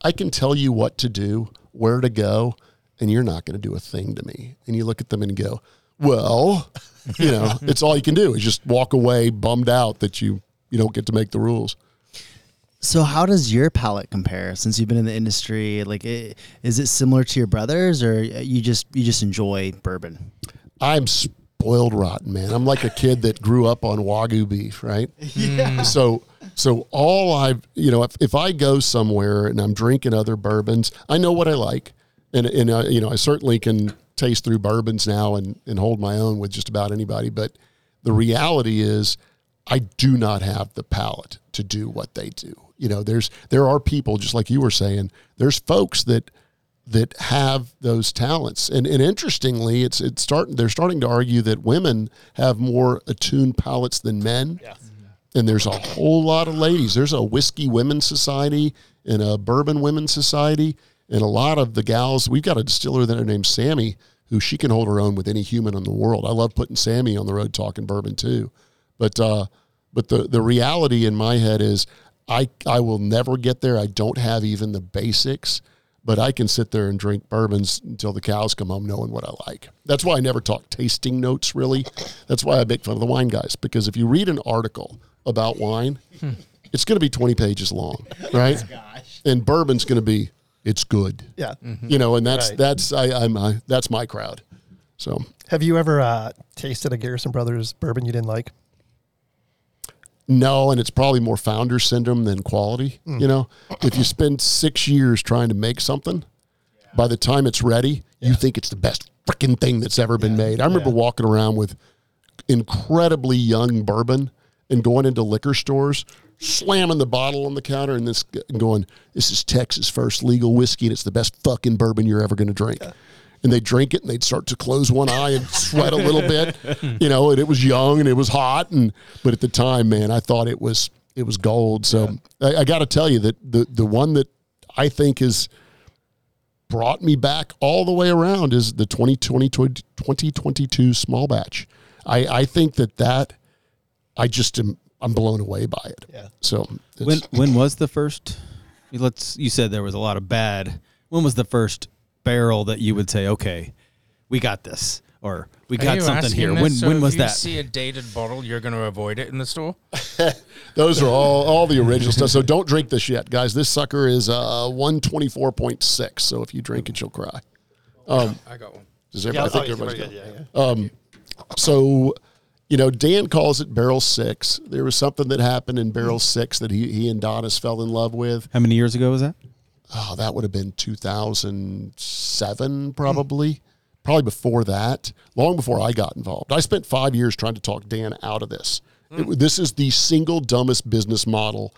I can tell you what to do, where to go, and you're not going to do a thing to me. And you look at them and go, well, you know, it's all you can do is just walk away bummed out that you you don't get to make the rules. So how does your palate compare since you've been in the industry? Like, it, is it similar to your brothers, or you just you just enjoy bourbon? I'm spoiled rotten, man. I'm like a kid that grew up on wagyu beef, right? Yeah. So, so all I've, you know, if, if I go somewhere and I'm drinking other bourbons, I know what I like, and and uh, you know, I certainly can taste through bourbons now and and hold my own with just about anybody. But the reality is, I do not have the palate to do what they do. You know, there's there are people just like you were saying. There's folks that that have those talents, and and interestingly, it's it's starting. They're starting to argue that women have more attuned palates than men. And there's a whole lot of ladies. There's a whiskey women's society and a bourbon women's society, and a lot of the gals. We've got a distiller that there named Sammy, who she can hold her own with any human in the world. I love putting Sammy on the road talking bourbon too, but uh, but the the reality in my head is I I will never get there. I don't have even the basics. but I can sit there and drink bourbons until the cows come home knowing what I like. That's why I never talk tasting notes really. That's why I make fun of the wine guys because if you read an article about wine, it's going to be 20 pages long, right? And bourbon's going to be it's good. Yeah. You know, and that's Right. that's I, I'm I, that's my crowd. So Have you ever uh, tasted a Garrison Brothers bourbon you didn't like? No, and it's probably more founder syndrome than quality. Hmm. You know, if you spend six years trying to make something, by the time it's ready, you think it's the best freaking thing that's ever been made. I remember Yeah. walking around with incredibly young bourbon and going into liquor stores, slamming the bottle on the counter and this and going, "This is Texas first legal whiskey, and it's the best fucking bourbon you're ever going to drink." And they drink it, and they'd start to close one eye and sweat a little bit, you know. And it was young and it was hot, and but at the time, man, I thought it was it was gold. So I, I got to tell you that the the one that I think is brought me back all the way around is the 2020, 2022 small batch. I, I think that that I just am I'm blown away by it. Yeah. So When when was the first? Let's. You said there was a lot of bad. When was the first barrel that you would say, okay, we got this, or we Are got you something asking here? this When so when if was you that? see a dated bottle, you're going to avoid it in the store. those are all all the original stuff. So don't drink this yet, guys. This sucker is uh 124.6. So if you drink it, you'll cry. I got one. Does everybody, I think oh, everybody's very got good, yeah, yeah. So, you know, Dan calls it barrel six. There was something that happened in barrel six that he, he and Donnis fell in love with. How many years ago was that? Oh, that would have been 2007, probably. Probably before that, long before I got involved. I spent five years trying to talk Dan out of this. It- hmm. this is the single dumbest business model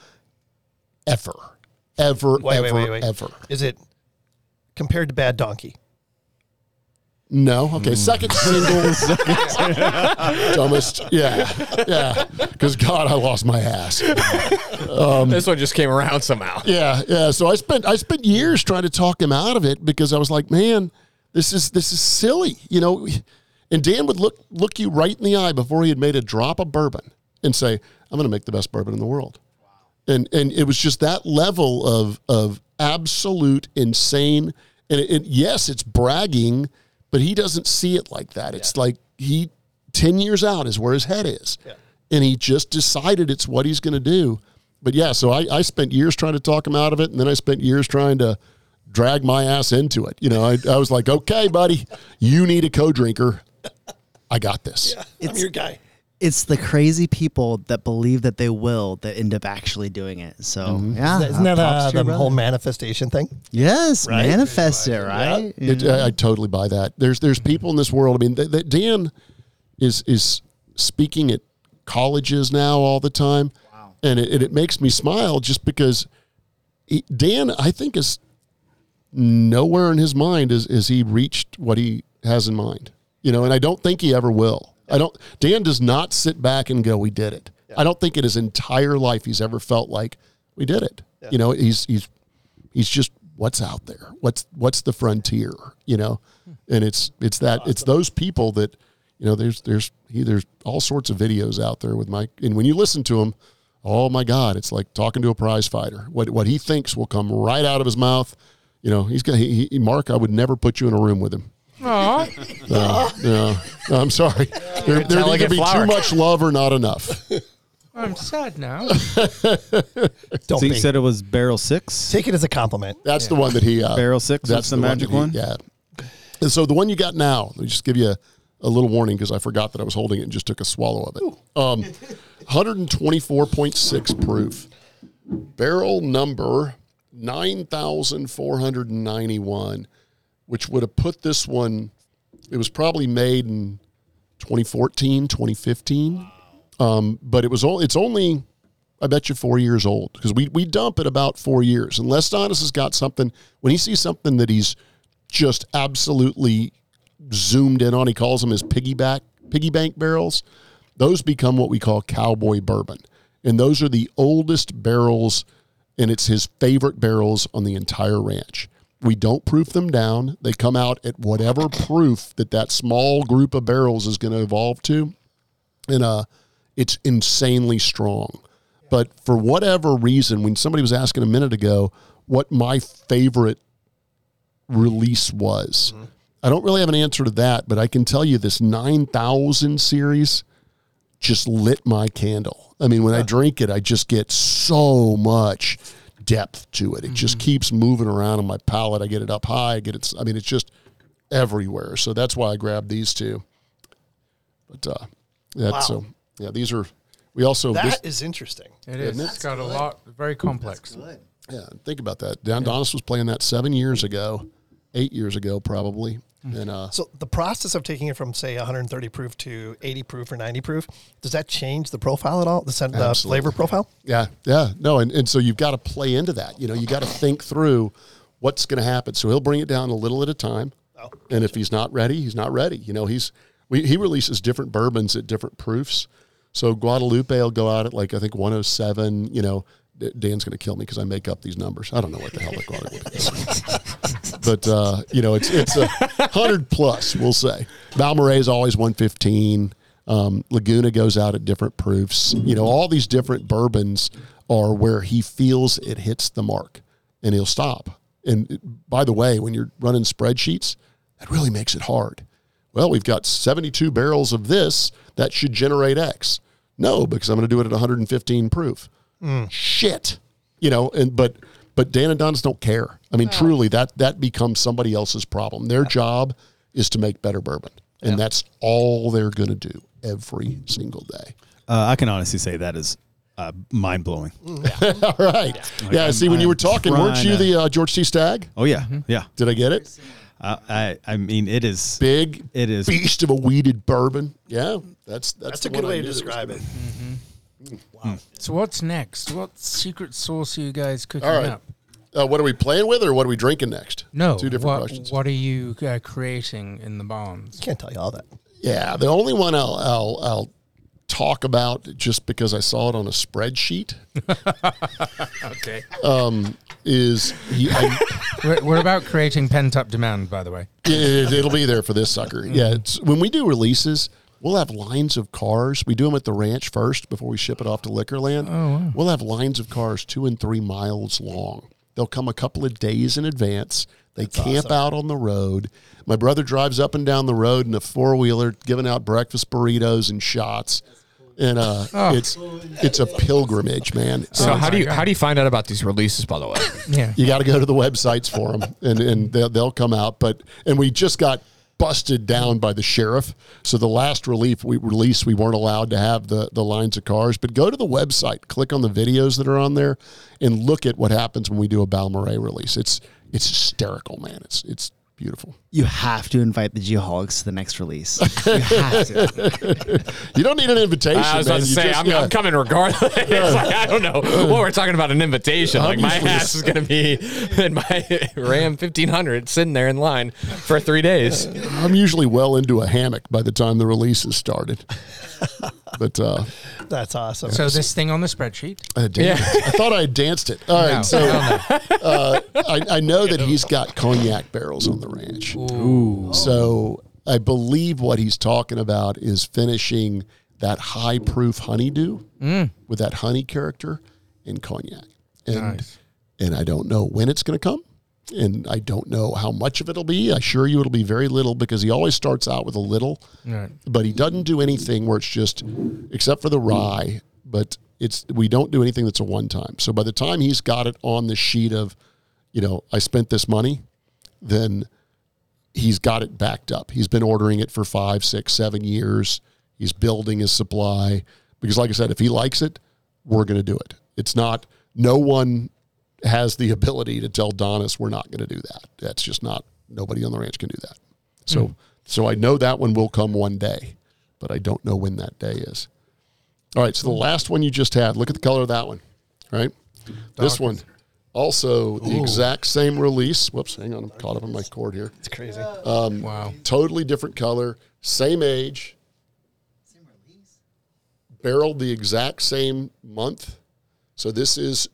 ever, ever, Wait, ever, wait, wait, wait. ever. Is it compared to Bad Donkey? No. Okay. Second single. dumbest. Yeah. Yeah. Because God, I lost my ass. Um, this one just came around somehow. Yeah, yeah. So I spent I spent years trying to talk him out of it because I was like, man, this is this is silly, you know. And Dan would look look you right in the eye before he had made a drop of bourbon and say, "I'm going to make the best bourbon in the world." And and it was just that level of of absolute insane. And it, it- yes, it's bragging, but he doesn't see it like that. It's like he ten years out is where his head is, and he just decided it's what he's going to do. But yeah, so I, I spent years trying to talk him out of it, and then I spent years trying to drag my ass into it. You know, I, I was like, okay, buddy, you need a co-drinker. I got this. I'm your guy. It's the crazy people that believe that they will that end up actually doing it. So yeah, Isn't that props uh, to your the brother. whole manifestation thing? Yes, Right? manifest it, right? It, I, I totally buy that. There's there's people in this world. I mean, th- th- Dan is is speaking at colleges now all the time, and it, and it makes me smile just because he, Dan, I think, is nowhere in his mind is is he reached what he has in mind. You know, and I don't think he ever will. I don't. Dan does not sit back and go, "We did it." I don't think in his entire life he's ever felt like we did it. You know, he's he's he's just what's out there what's what's the frontier you know hmm. and it's it's that it's those people that you know there's there's he, there's all sorts of videos out there with mike and when you listen to him oh my god it's like talking to a prize fighter what what he thinks will come right out of his mouth you know he's got he, he, mark i would never put you in a room with him. No, no, no, I'm sorry. There, there'd either delicate be flower. too much love or not enough. I'm sad now. Don't So you be. said it was barrel six. Take it as a compliment. That's the one that he uh, Barrel six, That's that's the magic that he- one? Yeah. And so the one you got now, let me just give you a, a little warning because I forgot that I was holding it and just took a swallow of it. Um, 124.6 proof. Barrel number 9,491, which would have put this one, it was probably made in 2014, 2015. Um, but it was only, it's only, I bet you four years old because we, we dump at about four years. Unless Donnis has got something, when he sees something that he's just absolutely zoomed in on, he calls them his piggyback, piggy bank barrels. Those become what we call cowboy bourbon. And those are the oldest barrels, and it's his favorite barrels on the entire ranch. We don't proof them down. They come out at whatever proof that that small group of barrels is going to evolve to and uh, it's insanely strong. But for whatever reason, when somebody was asking a minute ago what my favorite release was. I don't really have an answer to that, but I can tell you this 9000 series just lit my candle. I mean, when I drink it, I just get so much depth to it. It just keeps moving around on my palate. I get it up high. I get it. I mean, it's just everywhere. So that's why I grabbed these two. But uh, yeah, Wow. so yeah, these are. We also That this, is interesting. It is. It? It's got a lot, very complex. Yeah, think about that. Don Donnis was playing that seven years ago, eight years ago, probably. And uh, So the process of taking it from say 130 proof to 80 proof or 90 proof, does that change the profile at all? The, scent, the flavor profile? yeah, yeah, no, and, and so you've got to play into that. You know, you got to think through what's going to happen. So he'll bring it down a little at a time, Oh, and if he's not ready, he's not ready. You know, he's we, he releases different bourbons at different proofs. So Guadalupe will go out at like I think 107. You know, D- Dan's going to kill me because I make up these numbers. I don't know what the hell the Guadalupe is. but uh, you know, it's it's a hundred plus. We'll say Balmorhea is always 115. Um, Laguna goes out at different proofs. You know, all these different bourbons are where he feels it hits the mark, and he'll stop. And by the way, when you're running spreadsheets, that really makes it hard. Well, we've got 72 barrels of this that should generate X. No, because I'm going to do it at 115 proof. Shit, you know. And but but Dan and Donnis don't care. I mean, truly, that that becomes somebody else's problem. Their job is to make better bourbon, and that's all they're going to do every single day. Uh, I can honestly say that is uh, mind blowing. all right. Yeah. I'm- see, when you were talking, weren't you to- the uh, George T. Stagg? Oh yeah, yeah. Did I get it? Uh, I I mean it is Big. It is. beast of a weeded bourbon. Yeah, that's that's, That's the a good one I way to knew that was describe gonna- it. So what's next? What secret sauce are you guys cooking All right. up? Uh, what are we playing with, or what are we drinking next? No. two different what, questions. What are you uh, creating in the barns? Can't tell you all that. Yeah, the only one I'll, I'll I'll talk about just because I saw it on a spreadsheet Okay. is he. I, we're, we're about creating pent up demand, by the way. it, it'll be there for this sucker. Yeah, it's, when we do releases, we'll have lines of cars. We do them at the ranch first before we ship it off to Liquorland. Oh, We'll have lines of cars two and three miles long. They'll come a couple of days in advance. They camp out on the road. My brother drives up and down the road in a four wheeler, giving out breakfast burritos and shots. And uh, it's it's a pilgrimage, man. So Oh how do you God. how do you find out about these releases? By the way, Yeah. you got to go to the websites for them and, and they'll, they'll come out but and we just got busted down by the sheriff. So the last relief we release we weren't allowed to have the the lines of cars. But go to the website click on the videos that are on there and look at what happens when we do a Balmorhea release. It's it's hysterical man. It's it's beautiful You have to invite the Geoholics to the next release. You have to. you don't need an invitation I was man. about to You say just- I'm, yeah. I'm coming regardless. It's like, I don't know what we're talking about an invitation. Like my ass is gonna be in my Ram 1500 sitting there in line for three days. i'm usually well into a hammock by the time the release has started but uh That's awesome. So this thing on the spreadsheet. I, had danced. I thought I had danced it. All right, No, so hell no. uh, I, I know that he's got cognac barrels on the ranch. Ooh. So I believe what he's talking about is finishing that high proof honeydew with that honey character in cognac. And Nice. and I don't know when it's going to come. And I don't know how much of it'll be. I assure you it'll be very little because he always starts out with a little Right. but he doesn't do anything where it's just except for the rye but it's we don't do anything that's a one time so by the time he's got it on the sheet of you know i spent this money then he's got it backed up he's been ordering it for five six seven years he's building his supply because like i said if he likes it we're going to do it it's not no one has the ability to tell Donnis we're not going to do that. That's just not nobody on the ranch can do that. So so I know that one will come one day, but I don't know when that day is. All right, so the last one you just had, look at the color of that one, right? This one also the exact same release. Whoops, hang on, I'm caught up on my cord here. it's crazy. Um, Wow. Totally different color, same age, Same release. barreled the exact same month. So this is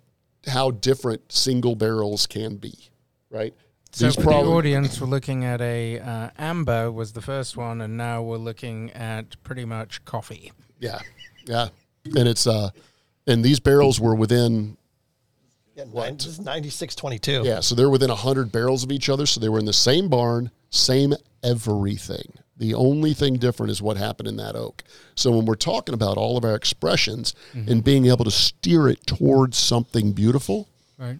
how different single barrels can be, right? So These for probably- the audience, we're looking at a uh, amber was the first one, and now we're looking at pretty much coffee. Yeah, yeah, and it's uh, and these barrels were within Nine- This is 9622. Yeah, so they're within 100 barrels of each other. So they were in the same barn, same everything. The only thing different is what happened in that oak. So when we're talking about all of our expressions mm-hmm. and being able to steer it towards something beautiful, Right.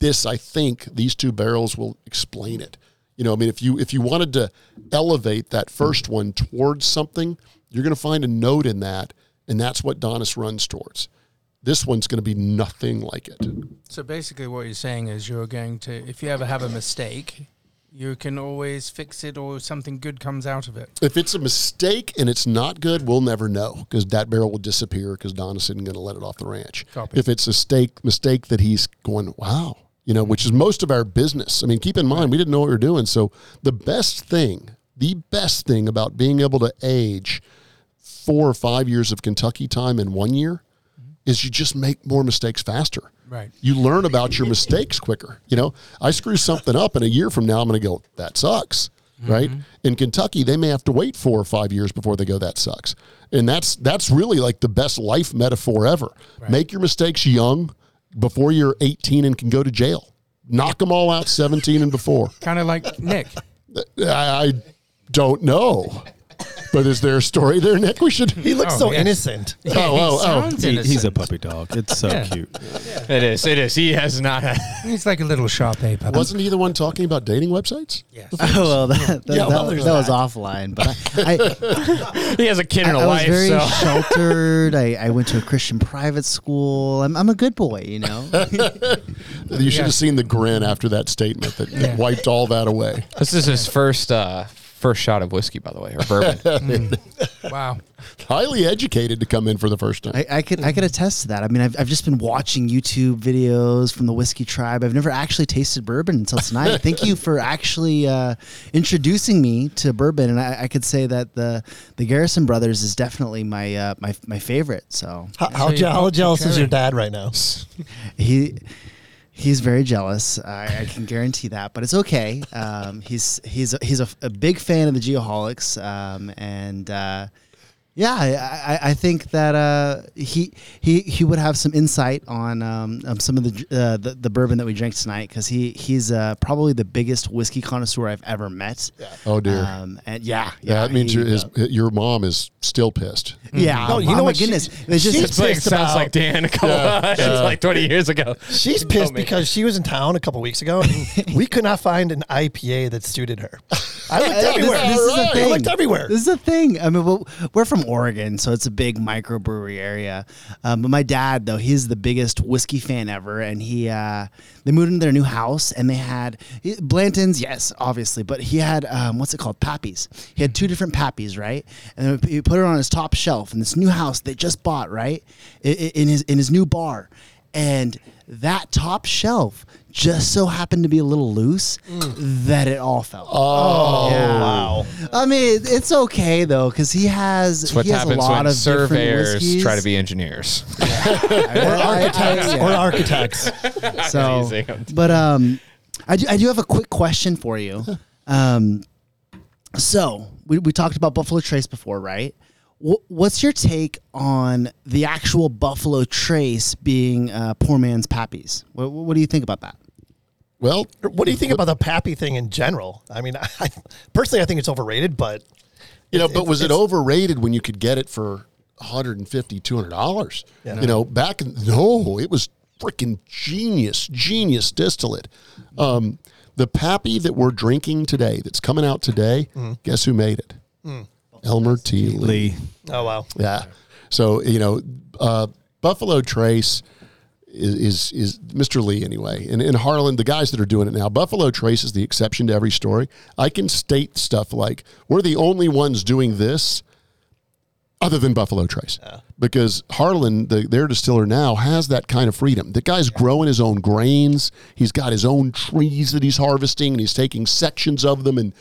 this I think these two barrels will explain it. You know, I mean, if you if you wanted to elevate that first one towards something, you're going to find a note in that, and that's what Donnis runs towards. This one's going to be nothing like it. So basically, what you're saying is you're going to, if you ever have a mistake, you can always fix it, or something good comes out of it. If it's a mistake and it's not good, we'll never know because that barrel will disappear because Don isn't going to let it off the ranch. Copy. If it's a mistake, mistake that he's going, wow, you know, which is most of our business. I mean, keep in mind, we didn't know what we were doing. So the best thing, the best thing about being able to age four or five years of Kentucky time in one year is you just make more mistakes faster. Right. You learn about your mistakes quicker. You know, I screw something up, and a year from now, I'm going to go, that sucks. Mm-hmm. Right. In Kentucky, they may have to wait four or five years before they go, that sucks. And that's that's really like the best life metaphor ever. Make your mistakes young before you're 18 and can go to jail. Knock them all out 17 and before. Kind of like Nick. I, I don't know. But is there a story there, Nick? We should. He looks Oh, so yeah. innocent. Oh, oh, oh. Sounds He- he's a puppy dog. It's so Yeah. cute. It is. It is. He has not had. He's like a little sharp ape. Wasn't he the one talking about dating websites? Yes. Oh, well, that, that, Yeah, well, that- there's that was offline. But I, I, He has a kid and a I was very so sheltered. I, I went to a Christian private school. I'm, I'm a good boy, you know. You should have seen the grin after that statement that wiped all that away. this is his first uh, first shot of whiskey, by the way, or bourbon. Wow. Highly educated to come in for the first time. I, I could I could attest to that. I mean, I've, I've just been watching YouTube videos from the Whiskey Tribe. I've never actually tasted bourbon until tonight. Thank you for actually uh, introducing me to bourbon, and I, I could say that the the Garrison Brothers is definitely my uh, my my favorite. So How, how, you je- how popped the jealous is your dad right now? he he's very jealous. I, I can guarantee that, but it's okay. Um, he's he's he's a, a big fan of the Geoholics, um, and uh, yeah, I, I, I think that uh, he he he would have some insight on um, um, some of the, uh, the the bourbon that we drank tonight because he he's uh, probably the biggest whiskey connoisseur I've ever met. Oh dear. Um, and yeah, yeah, that means he- your, his, your mom is still pissed. yeah. No, Oh, you know my what? goodness, She- it's just she's It's like, pissed sounds about- like Dan a couple it's like 20 years ago. She's pissed because she was in town a couple weeks ago and we could not find an IPA that suited her. I looked This- everywhere. This, is the I thing. looked everywhere. This is the thing. I mean, well, we're from Oregon, so it's a big microbrewery area. Um, but my dad, though, he's the biggest whiskey fan ever, and he uh, they moved into their new house, and they had Blanton's, yes, obviously, but he had um, what's it called, Pappies. He had two different Pappies, right? And he put it on his top shelf in this new house they just bought, right, in his in his new bar, and that top shelf just so happened to be a little loose that it all fell. oh, Yeah. wow. I mean, it's okay though because he has That's what he has a lot when of surveyors whiskeys. try to be engineers. Or architects. Or architects. so. But um, I do, I do have a quick question for you. Um, so we, we talked about Buffalo Trace before, right? What's your take on the actual Buffalo Trace being uh, poor man's pappies? What, what do you think about that? Well, What do you think about the Pappy thing in general? I mean, I, personally, I think it's overrated, but you know, It's- but was it overrated when you could get it for 150 $200? Yeah. You know, back in, no, it was freaking genius, genius distillate. Um, the Pappy that we're drinking today, that's coming out today, guess who made it? Elmer T. Lee. Lee. oh wow. Yeah. So you know, uh, Buffalo Trace is, is is Mr. Lee anyway, and in Harlen, the guys that are doing it now, Buffalo Trace is the exception to every story. I can state stuff like we're the only ones doing this. Other than Buffalo Trace, because Harlen, the, their distiller now, has that kind of freedom. The guy's growing his own grains. He's got his own trees that he's harvesting, and he's taking sections of them and,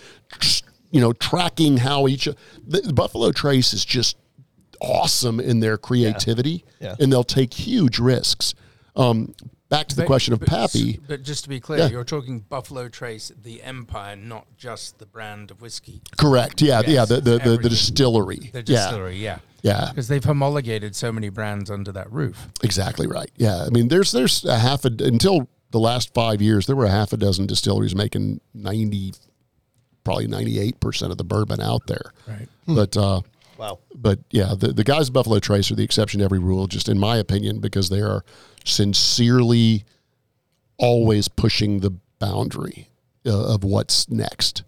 you know, tracking how each. The Buffalo Trace is just awesome in their creativity, Yeah. and they'll take huge risks. Um, back to the But- question of but- Pappy. But just to be clear, Yeah. you're talking Buffalo Trace, the empire, not just the brand of whiskey. Correct. Yeah. Yes, yeah. The the, the, the distillery. The Yeah. distillery, yeah. Yeah, because they've homologated so many brands under that roof. exactly right. Yeah, I mean, there's there's a half a until the last five years, there were a half a dozen distilleries making ninety, probably ninety eight percent of the bourbon out there. Right. But uh, Wow. but yeah, the, the guys at Buffalo Trace are the exception to every rule, just in my opinion, because they are sincerely always pushing the boundary uh, of what's next.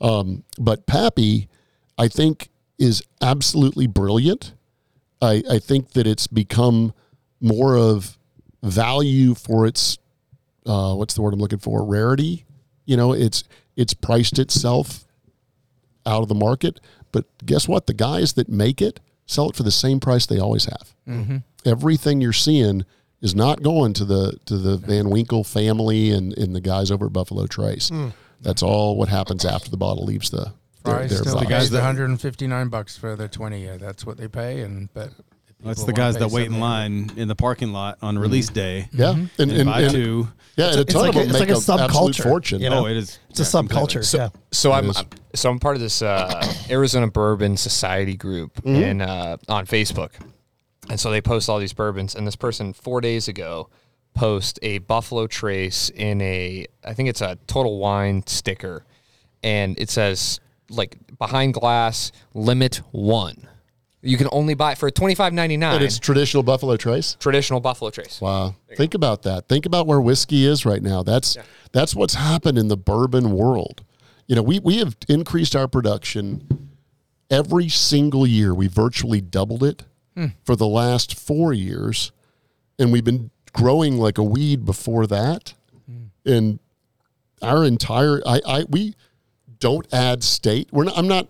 Um, but Pappy, I think, is absolutely brilliant. I, I think that it's become more of value for its uh, what's the word I'm looking for rarity. You know, it's it's priced itself out of the market. But guess what? The guys that make it sell it for the same price they always have. Everything you're seeing is not going to the to the Van Winkle family and, and the guys over at Buffalo Trace. That's all what happens after the bottle leaves the their, Fry their still box. pays 159 bucks for the 20 year. That's what they pay, and but That's the guys that wait in line in the parking lot on release day. Yeah, and, And, and, buy and- two. yeah, and a It's ton like of a- them make like a an absolute subculture, fortune. you know? Oh, it is. It's a yeah, completely. subculture. So, yeah. so I'm. I'm- so I'm part of this uh, Arizona Bourbon Society group Mm-hmm. in uh, on Facebook, and so they post all these bourbons. And this person four days ago post a Buffalo Trace in a I think it's a Total Wine sticker, and it says like behind glass limit one. You can only buy it for twenty five ninety nine. And it's traditional Buffalo Trace. Traditional Buffalo Trace. Wow. Think about that. Think about where whiskey is right now. That's that's what's happened in the bourbon world. You know, we we have increased our production every single year. We virtually doubled it Mm. for the last 4 years and we've been growing like a weed before that. Mm. And our entire I I we don't add state. We're not I'm not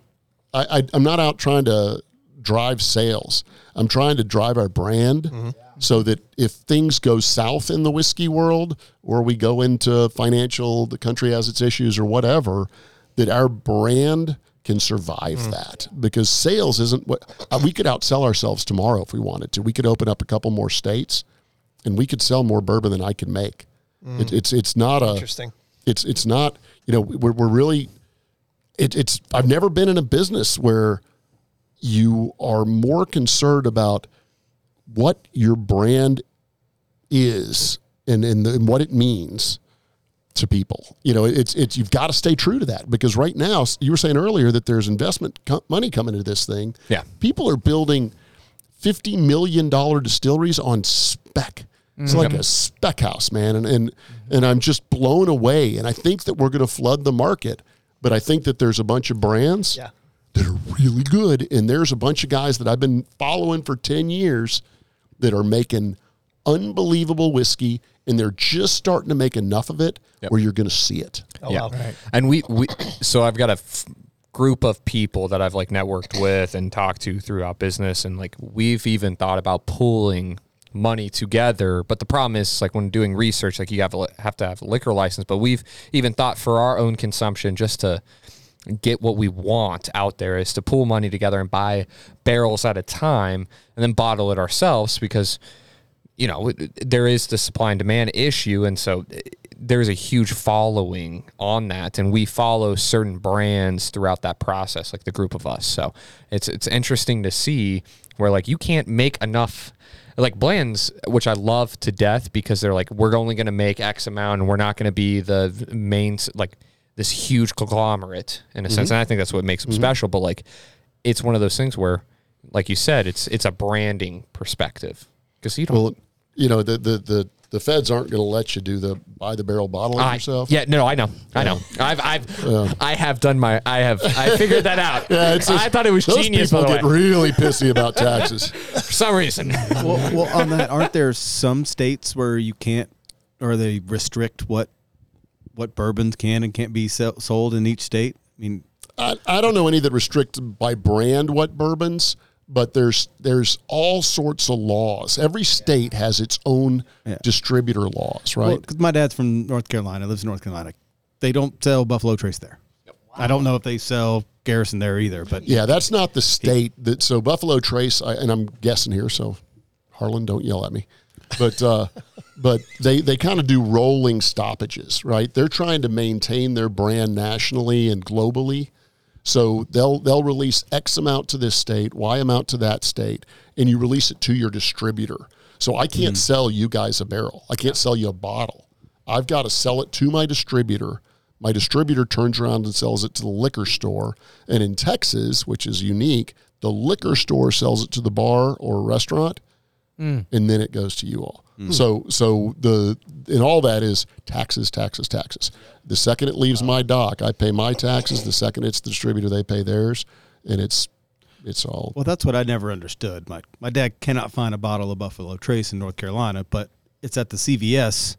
I, I I'm not out trying to drive sales. I'm trying to drive our brand mm-hmm. so that if things go south in the whiskey world or we go into financial the country has its issues or whatever, that our brand can survive that because sales isn't what uh, we could outsell ourselves tomorrow if we wanted to. We could open up a couple more states and we could sell more bourbon than I can make. It, it's it's not a Interesting. it's it's not you know we're, we're really it, it's i've never been in a business where you are more concerned about what your brand is and and, the, and what it means to people you know it's it's you've got to stay true to that because right now you were saying earlier that there's investment co- money coming into this thing Yeah. people are building 50 million dollar distilleries on spec it's like mm-hmm. a spec house man and and and i'm just blown away and i think that we're going to flood the market but i think that there's a bunch of brands Yeah. that are really good and there's a bunch of guys that i've been following for 10 years that are making unbelievable whiskey and they're just starting to make enough of it where you're going to see it. Oh, yeah. wow. And we, we so I've got a f- group of people that I've like networked with and talked to throughout business and like we've even thought about pooling money together. But the problem is like when doing research like you have have to have a liquor license. But we've even thought for our own consumption just to get what we want out there is to pool money together and buy barrels at a time and then bottle it ourselves because you know there is the supply and demand issue and so eh, there's a huge following on that and we follow certain brands throughout that process like the group of us so it's it's interesting to see where like you can't make enough like Blanton's, which I love to death because they're like, we're only going to make X amount and we're not going to be the main, like this huge conglomerate in a sense. And I think that's what makes them special. But like, it's one of those things where, like you said, it's it's a branding perspective because you don't. well you know the the the, the feds aren't going to let you do the buy the barrel bottle I- yourself Yeah, no, I know, I know. I've, I've, I have done my, I have, I figured that out. Yeah, it's just- I thought it was those genius. people By the get way, really pissy about taxes. for some reason. well, well, on that, aren't there some states where you can't, or they restrict what what bourbons can and can't be sell, sold in each state? I mean, I, I don't know any that restrict by brand what bourbons, but there's there's all sorts of laws. Every state has its own Yeah. distributor laws, right? well, my dad's from North Carolina, lives in North Carolina. They don't sell Buffalo Trace there. I don't know if they sell Garrison there either, but yeah, that's not the state that. So Buffalo Trace, I, and I'm guessing here. So Harlen, don't yell at me. But uh, but they they kind of do rolling stoppages, right? They're trying to maintain their brand nationally and globally. So they'll they'll release X amount to this state, Y amount to that state, and you release it to your distributor. So I can't hmm. sell you guys a barrel. I can't sell you a bottle. I've got to sell it to my distributor. My distributor turns around and sells it to the liquor store. And in Texas, which is unique, the liquor store sells it to the bar or restaurant, hmm. and then it goes to you all. Hmm. So so the and all that is taxes, taxes, taxes. The second it leaves my dock, I pay my taxes. The second it's the distributor, they pay theirs, and it's it's all Well, that's what I never understood. My my dad cannot find a bottle of Buffalo Trace in North Carolina, but it's at the CVS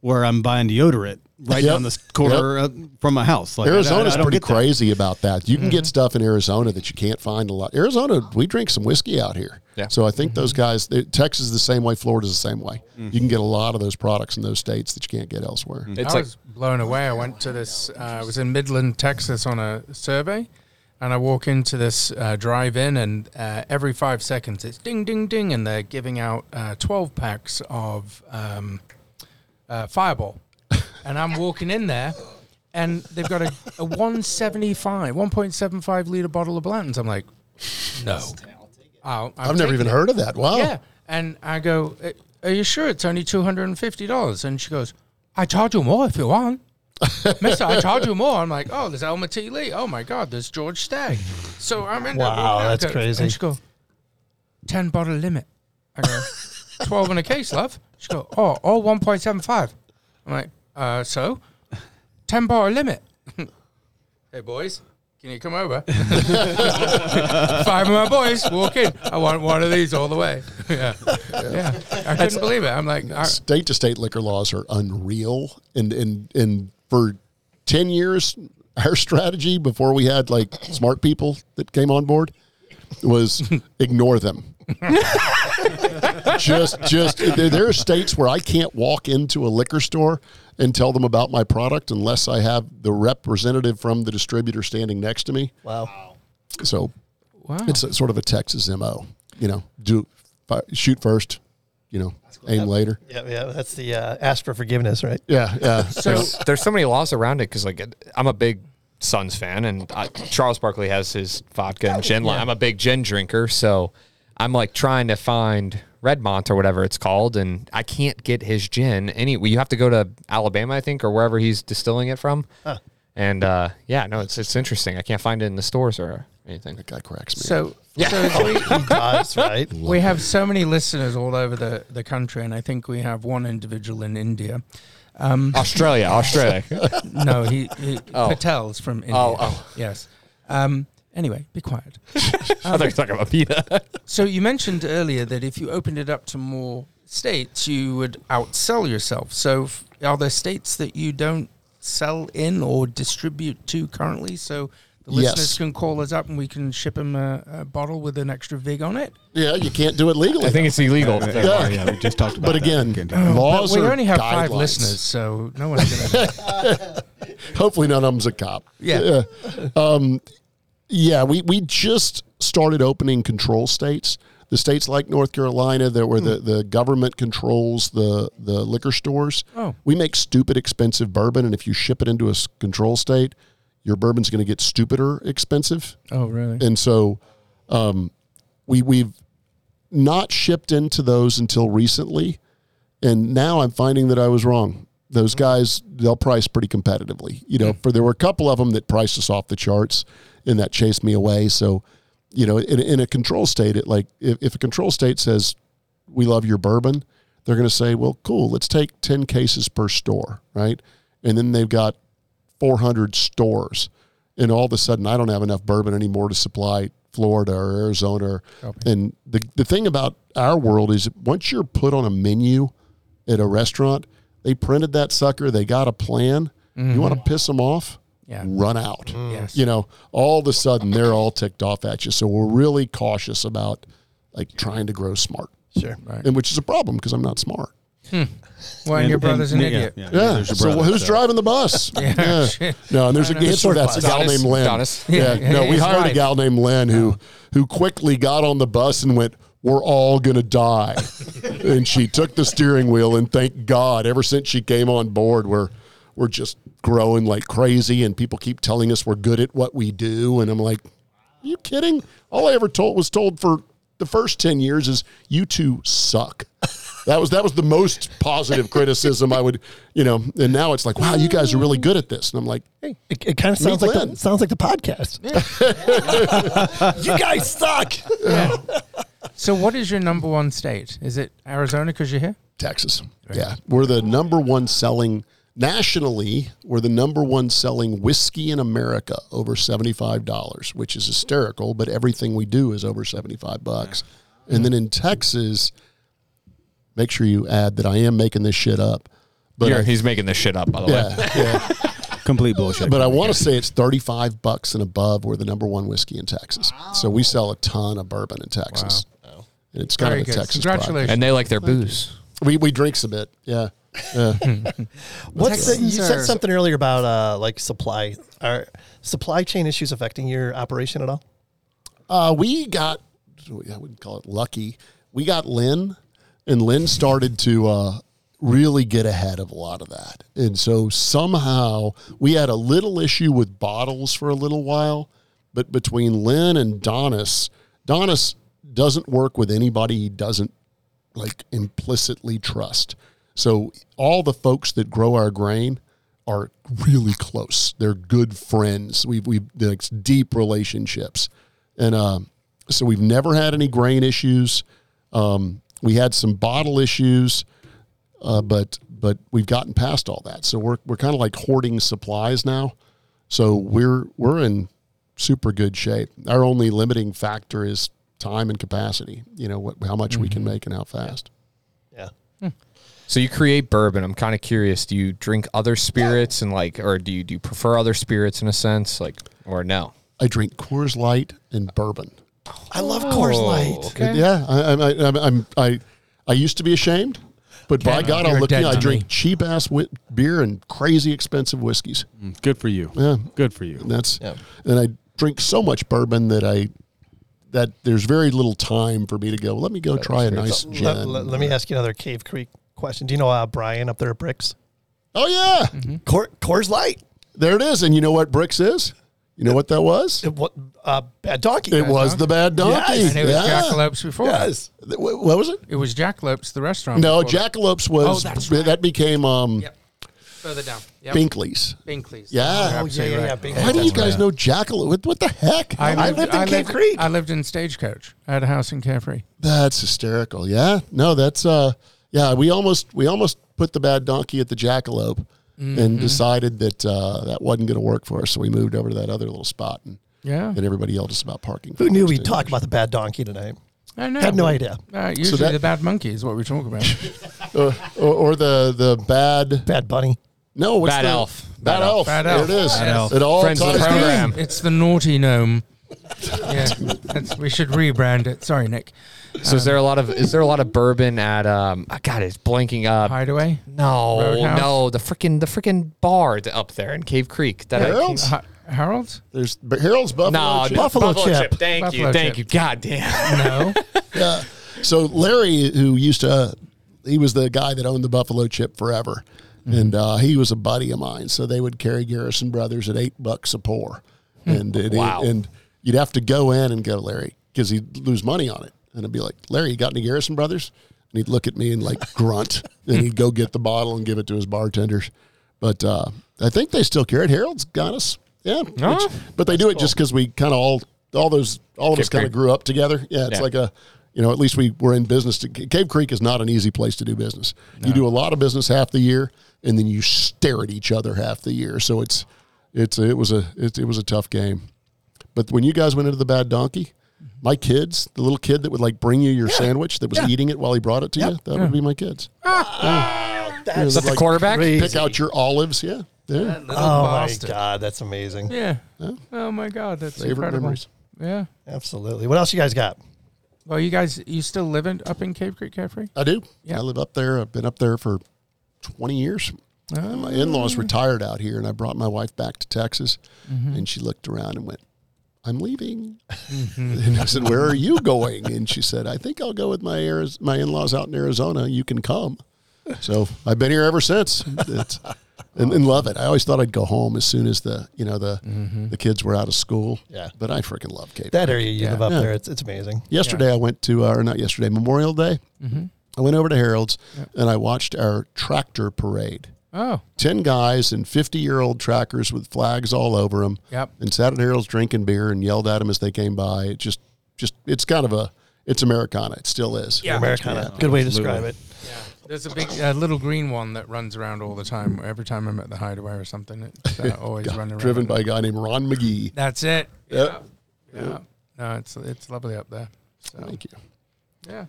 where I'm buying deodorant right Yep. down the corner uh, from my house. Like Arizona's I, I don't pretty get that. crazy about that. You can get stuff in Arizona that you can't find a lot. Arizona, we drink some whiskey out here. Yeah. So I think those guys, they- Texas is the same way, Florida's the same way. You can get a lot of those products in those states that you can't get elsewhere. It's I like was blown away. I went to this. Uh, I was in Midland, Texas, on a survey, and I walk into this uh, drive-in, and uh, every five seconds it's ding, ding, ding, and they're giving out uh, twelve packs of um, uh, Fireball, and I'm walking in there. And they've got a, a 175, 1.75 liter bottle of Blanton's. I'm like, no. I'll, I'm I've never even it. heard of that. Wow. Yeah. And I go, "Uh, Are you sure it's only $250? And she goes, I charge you more if you want. Mister, I charge you more. I'm like, Oh, there's Elmer T. Lee. Oh my God, there's George Stagg. So I'm in there. Wow, walking that's go- crazy. And she go, 10 bottle limit. I go, 12 in a case, love. She go, Oh, all 1.75. I'm like, uh, So? 10 bar limit. hey, boys. Can you come over? Five of my boys walk in. I want one of these all the way. yeah, yeah. I couldn't believe it. I'm like, I, State to state liquor laws are unreal. And, and, and for 10 years, our strategy before we had like smart people that came on board was ignore them. just, just there, there are states where I can't walk into a liquor store and tell them about my product unless I have the representative from the distributor standing next to me. Wow. So wow. it's a, sort of a Texas mo. You know, do fi- shoot first. You know, aim later. Yeah, yeah. That's the uh, ask for forgiveness, right? Yeah, yeah. so there's, there's so many laws around it because like I'm a big Suns fan and uh, Charles Barkley has his vodka and gin line. I'm a big gin drinker, so I'm like trying to find Redmont or whatever it's called, and I can't get his gin. Any you have to go to Alabama, I think, or wherever he's distilling it from. And uh, yeah, no, it's it's interesting. I can't find it in the stores or anything. That guy cracks me. so so we, Does, right? we have so many listeners all over the, the country, and I think we have one individual in India. Australia, Australia. No, he, he Oh. Patel's from India. Oh, oh. yes. Um, anyway, be quiet. I thought you were talking about pita. So you mentioned earlier that if you opened it up to more states, you would outsell yourself. So f- are there states that you don't sell in or distribute to currently? So the Yes. listeners can call us up and we can ship them a, a bottle with an extra vig on it. yeah, you can't do it legally. I think it's illegal. Yeah. yeah, we just talked about but that. again, Can't do that. laws but we are only have five guidelines. listeners, so no one's going to. Hopefully, none of them's a cop. Yeah. Um, yeah, we, we just started opening control states. The states like North Carolina, that where the, the government controls the, the liquor stores. Oh. We make stupid expensive bourbon, and if you ship it into a control state, your bourbon's going to get stupider expensive. oh, really? And so um, we we've not shipped into those until recently, and now I'm finding that I was wrong. Those guys they'll price pretty competitively. You know, mm. for there were a couple of them that priced us off the charts, and that chased me away. So, you know, in, in a control state, it like if, if a control state says we love your bourbon, they're going to say, well, cool, let's take ten cases per store, right? And then they've got 400 stores and all of a sudden I don't have enough bourbon anymore to supply Florida or Arizona. Or, and the, the thing about our world is once you're put on a menu at a restaurant, they printed that sucker, they got a plan. You want to mm-hmm. piss them off? Yeah. Run out. Mm. Yes. You know, all of a sudden they're all ticked off at you. So we're really cautious about like trying to grow smart. Sure. Right. And which is a problem because I'm not smart. Hmm. Well, and your brother's an yeah, idiot. Yeah, Yeah. there's your so brother, who's so- driving the bus? yeah. No, and there's a I know. answer. That's a bus. gal named Lynn. Donnis. Yeah. Yeah, No, we his hired a wife. gal named Lynn who who quickly got on the bus and went, "We're all gonna die," and she took the steering wheel. And thank God, ever since she came on board, we're we're just growing like crazy, and people keep telling us we're good at what we do, and I'm like, are you kidding? All I ever told was told for the first ten years is you two suck. That was that was the most positive criticism I would, you know. And now it's like, wow, you guys are really good at this, and I'm like, Hey, it, it kind of sounds like the, sounds like the podcast. you guys suck. So, what is your number one state? Is it Arizona because you're here? Texas. Yeah, we're the number one selling nationally. We're the number one selling whiskey in America over seventy five dollars, which is hysterical. But everything we do is over seventy five bucks. And then in Texas, make sure you add that I am making this shit up. But You're- I, he's making this shit up, by the way. yeah, yeah. Complete bullshit. But I want to say it's thirty five bucks and above. We're the number one whiskey in Texas. So we sell a ton of bourbon in Texas. And it's kind Very of a good. Texas. product. Congratulations. And they like their booze. We we drinks a bit. Yeah. Yeah. What's the, you said something earlier about uh, like supply are supply chain issues affecting your operation at all? Uh, we got, I wouldn't call it lucky. We got Lynn, and Lynn started to uh, really get ahead of a lot of that. And so somehow we had a little issue with bottles for a little while, but between Lynn and Donnis, Donnis doesn't work with anybody he doesn't like implicitly trust. So all the folks that grow our grain are really close. They're good friends. We've we've like deep relationships, and um, so we've never had any grain issues. Um, we had some bottle issues, uh, but but we've gotten past all that. So we're we're kind of like hoarding supplies now. So we're we're in super good shape. Our only limiting factor is time and capacity. You know what, how much we can make and how fast. Yeah. So you create bourbon. I'm kind of curious. Do you drink other spirits and like, or do you do you prefer other spirits in a sense, like, or no? I drink Coors Light and bourbon. I love Coors Light. Okay. Yeah, I, I, I, I'm, I'm, I, I used to be ashamed, but by God, I'll look. dead I drink cheap ass wi- beer and crazy expensive whiskeys. Good for you. Yeah, Good for you. and that's Yeah. and I drink so much bourbon that I that there's very little time for me to go. Let me go try a nice gin. Let, let- let me ask you another Cave Creek question. Do you know uh, Brian up there at Bricks? oh yeah, Mm-hmm. Cor- Coors Light. there it is. And you know what Bricks is? You know what that was? It, what, uh, bad donkey. It was the Bad Donkey. Yes. and it was Yeah. Jackalopes before. Yes. Th- What was it? It was Jackalopes, the restaurant. No, before. Jackalopes was Oh, right. that became um, Yep. Further down. Yep. Binkley's. Binkley's. Yeah. You're Oh, yeah, absolutely yeah, yeah, right. Binkley's. Why do you guys right. know Jackalope? What, what the heck? I lived in Cave Creek. I lived in Stagecoach. I had a house in Carefree. That's hysterical. Yeah. No, that's uh yeah, we almost we almost put the bad donkey at the jackalope Mm-hmm. and decided that uh, that wasn't going to work for us, so we moved over to that other little spot and Yeah. and everybody yelled us about parking. Who knew we'd talk about the bad donkey tonight? I know. Had no idea. Uh, usually that- the bad monkey is what we talk about. Or, or the the bad Bad bunny. no what's Bad the, elf. bad, Bad elf Bad there elf. it is Bad elf. it all Friends of the ties in. program. it's the naughty gnome. yeah, that's, we should rebrand it. Sorry, Nick. So is there a lot of is there a lot of bourbon at um? I God, it's blanking up. Hideaway. No, Roadhouse? no, the freaking the freaking bar th- up there in Cave Creek. That Harold's? I, Ha- Harold's? There's but Harold's Buffalo no, Chip. Buffalo chip. Thank Buffalo you, thank chip. you. God damn. No. Yeah. So Larry, who used to, he was the guy that owned the Buffalo Chip forever, and uh, he was a buddy of mine. So they would carry Garrison Brothers at eight bucks a pour, and it, Wow. and you'd have to go in and go Larry because he'd lose money on it, and I'd be like, Larry, you got any Garrison Brothers? And he'd look at me and like grunt, and he'd go get the bottle and give it to his bartenders. But uh, I think they still carry it. Harold's got us, yeah. which- but they do it just because we kind of all all those all of us kind of grew up together. Yeah, it's Yeah. like a you know at least we were in business. To, Cave Creek is not an easy place to do business. You do a lot of business half the year, and then you stare at each other half the year. So it's it's it was a it, it was a tough game. But when you guys went into the Bad Donkey, my kids, the little kid that would like bring you your sandwich that was Yeah. eating it while he brought it to you, that would be my kids. Ah. That's Is that the quarterback? crazy. Pick out your olives, yeah, yeah. Oh bastard. my god, that's amazing. Yeah. Oh my God, that's Favorite incredible. memories. Yeah. Absolutely. What else you guys got? Well, you guys, you still live in, up in Cave Creek, Carefree? I do. Yeah. I live up there. I've been up there for twenty years. And my in-laws retired out here, and I brought my wife back to Texas, mm-hmm. and she looked around and went, "I'm leaving." Mm-hmm. and I said, "Where are you going?" And she said, "I think I'll go with my Ariz- my in-laws out in Arizona. You can come." So I've been here ever since. It's, and, and love it. I always thought I'd go home as soon as the you know the mm-hmm. the kids were out of school. Yeah. but I freaking love Cape. That area you live up Yeah. there, it's, it's amazing. Yesterday I went to, uh, or not yesterday, Memorial Day. Mm-hmm. I went over to Harold's and I watched our tractor parade. Oh, 10 guys and 50 year old trackers with flags all over them. Yep. And sat at Harold's drinking beer and yelled at them as they came by. It just, just, it's kind of a, it's Americana. It still is. Yeah. Americana. Good way to describe it. there's a big uh, little green one that runs around all the time. Every time I'm at the hideaway or something, it's uh, always running around. Driven by a guy named Ron McGee. That's it. Yep. Yeah. No, it's it's lovely up there. So Thank you. yeah.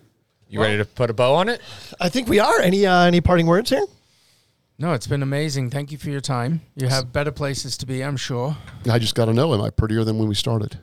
You ready to put a bow on it? I think we are. Any uh, any parting words here? No, it's been amazing. Thank you for your time. You have better places to be, I'm sure. I just got to know, am I prettier than when we started?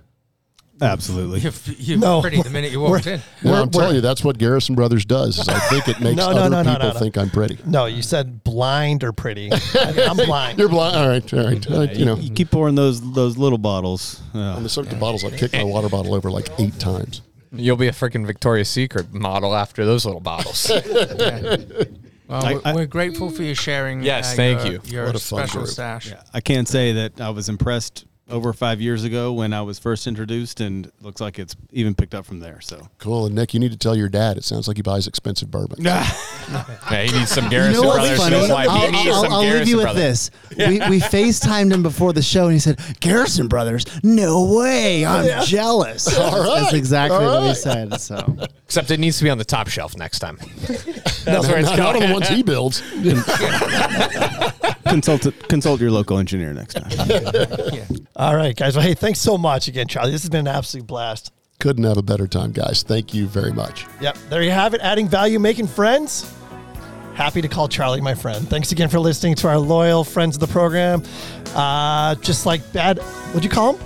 Absolutely. You're, you're No. pretty the minute you walked in. No, We're- I'm telling we're- you, that's what Garrison Brothers does. Is I think it makes No, no, other no, no, people no, no. think I'm pretty. No, you said blind or pretty. I'm blind. You're blind. All right, all right. Uh, you know, you keep pouring those those little bottles. on Uh, the subject of bottles, I've kicked my water bottle over like eight times. You'll be a freaking Victoria's Secret model after those little bottles. Well, I- we're, I- we're grateful for you sharing. Yes, uh, thank your, you. Your What a fun special group. stash. I can't say that I was impressed over five years ago when I was first introduced, and looks like it's even picked up from there. So Cool. And Nick, you need to tell your dad. It sounds like he buys expensive bourbon. yeah, he needs some Garrison You know what's Brothers. funny? His wife, I'll, I'll- I'll leave Garrison you with Brothers. this. We, we FaceTimed him before the show, and he said, "Garrison Brothers, no way! I'm jealous." That's exactly All what he said. So Except it needs to be on the top shelf next time. That's Not, where it's not on going. the ones he builds. consult consult your local engineer next time. All right, guys. Well, hey, thanks so much again, Charlie. This has been an absolute blast. Couldn't have a better time, guys. Thank you very much. Yep, there you have it. Adding value, making friends. Happy to call Charlie my friend. Thanks again for listening to our loyal friends of the program. Uh, just like bad, what'd you call him?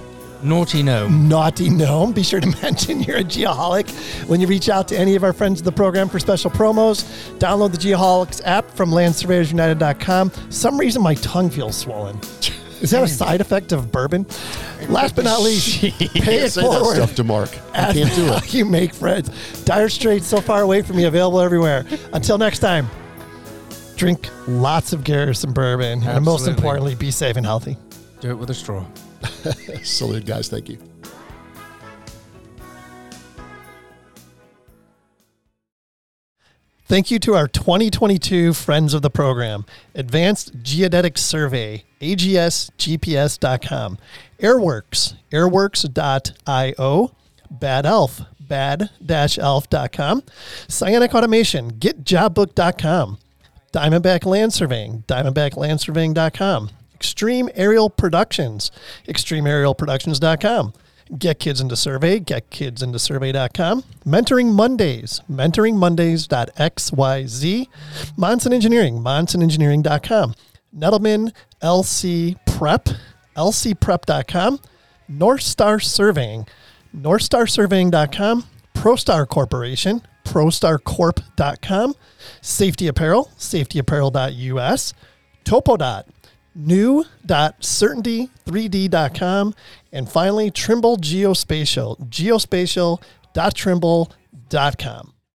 Naughty no. Naughty gnome. Be sure to mention you're a Geoholic when you reach out to any of our friends of the program for special promos. Download the Geoholics app from landsurveyorsunited.com. Some reason my tongue feels swollen. Is that a mm. side effect of bourbon? Last but not least, pay it Say that forward. stuff to Mark. I can't do it. You make friends. Dire Straits so far away from me, available everywhere. Until next time, drink lots of Garrison bourbon, and most Absolutely. importantly, be safe and healthy. Do it with a straw. Salute, guys. Thank you. Thank you to our 2022 friends of the program Advanced Geodetic Survey, agsgps.com, Airworks, airworks.io, Bad Elf, bad-elf.com, Cyanic Automation, getjobbook.com, Diamondback Land Surveying, diamondbacklandsurveying.com, Extreme Aerial Productions, extremeaerialproductions.com, Get Kids Into Survey, getkidsintosurvey.com, Mentoring Mondays, mentoringmondays.xyz, Monson Engineering, monsonengineering.com, Nettleman LC Prep, lcprep.com, North Star Surveying, northstarsurveying.com, ProStar Corporation, prostarcorp.com, Safety Apparel, safetyapparel.us, Topodot, new.certainty3d.com, and finally Trimble Geospatial, geospatial.trimble.com.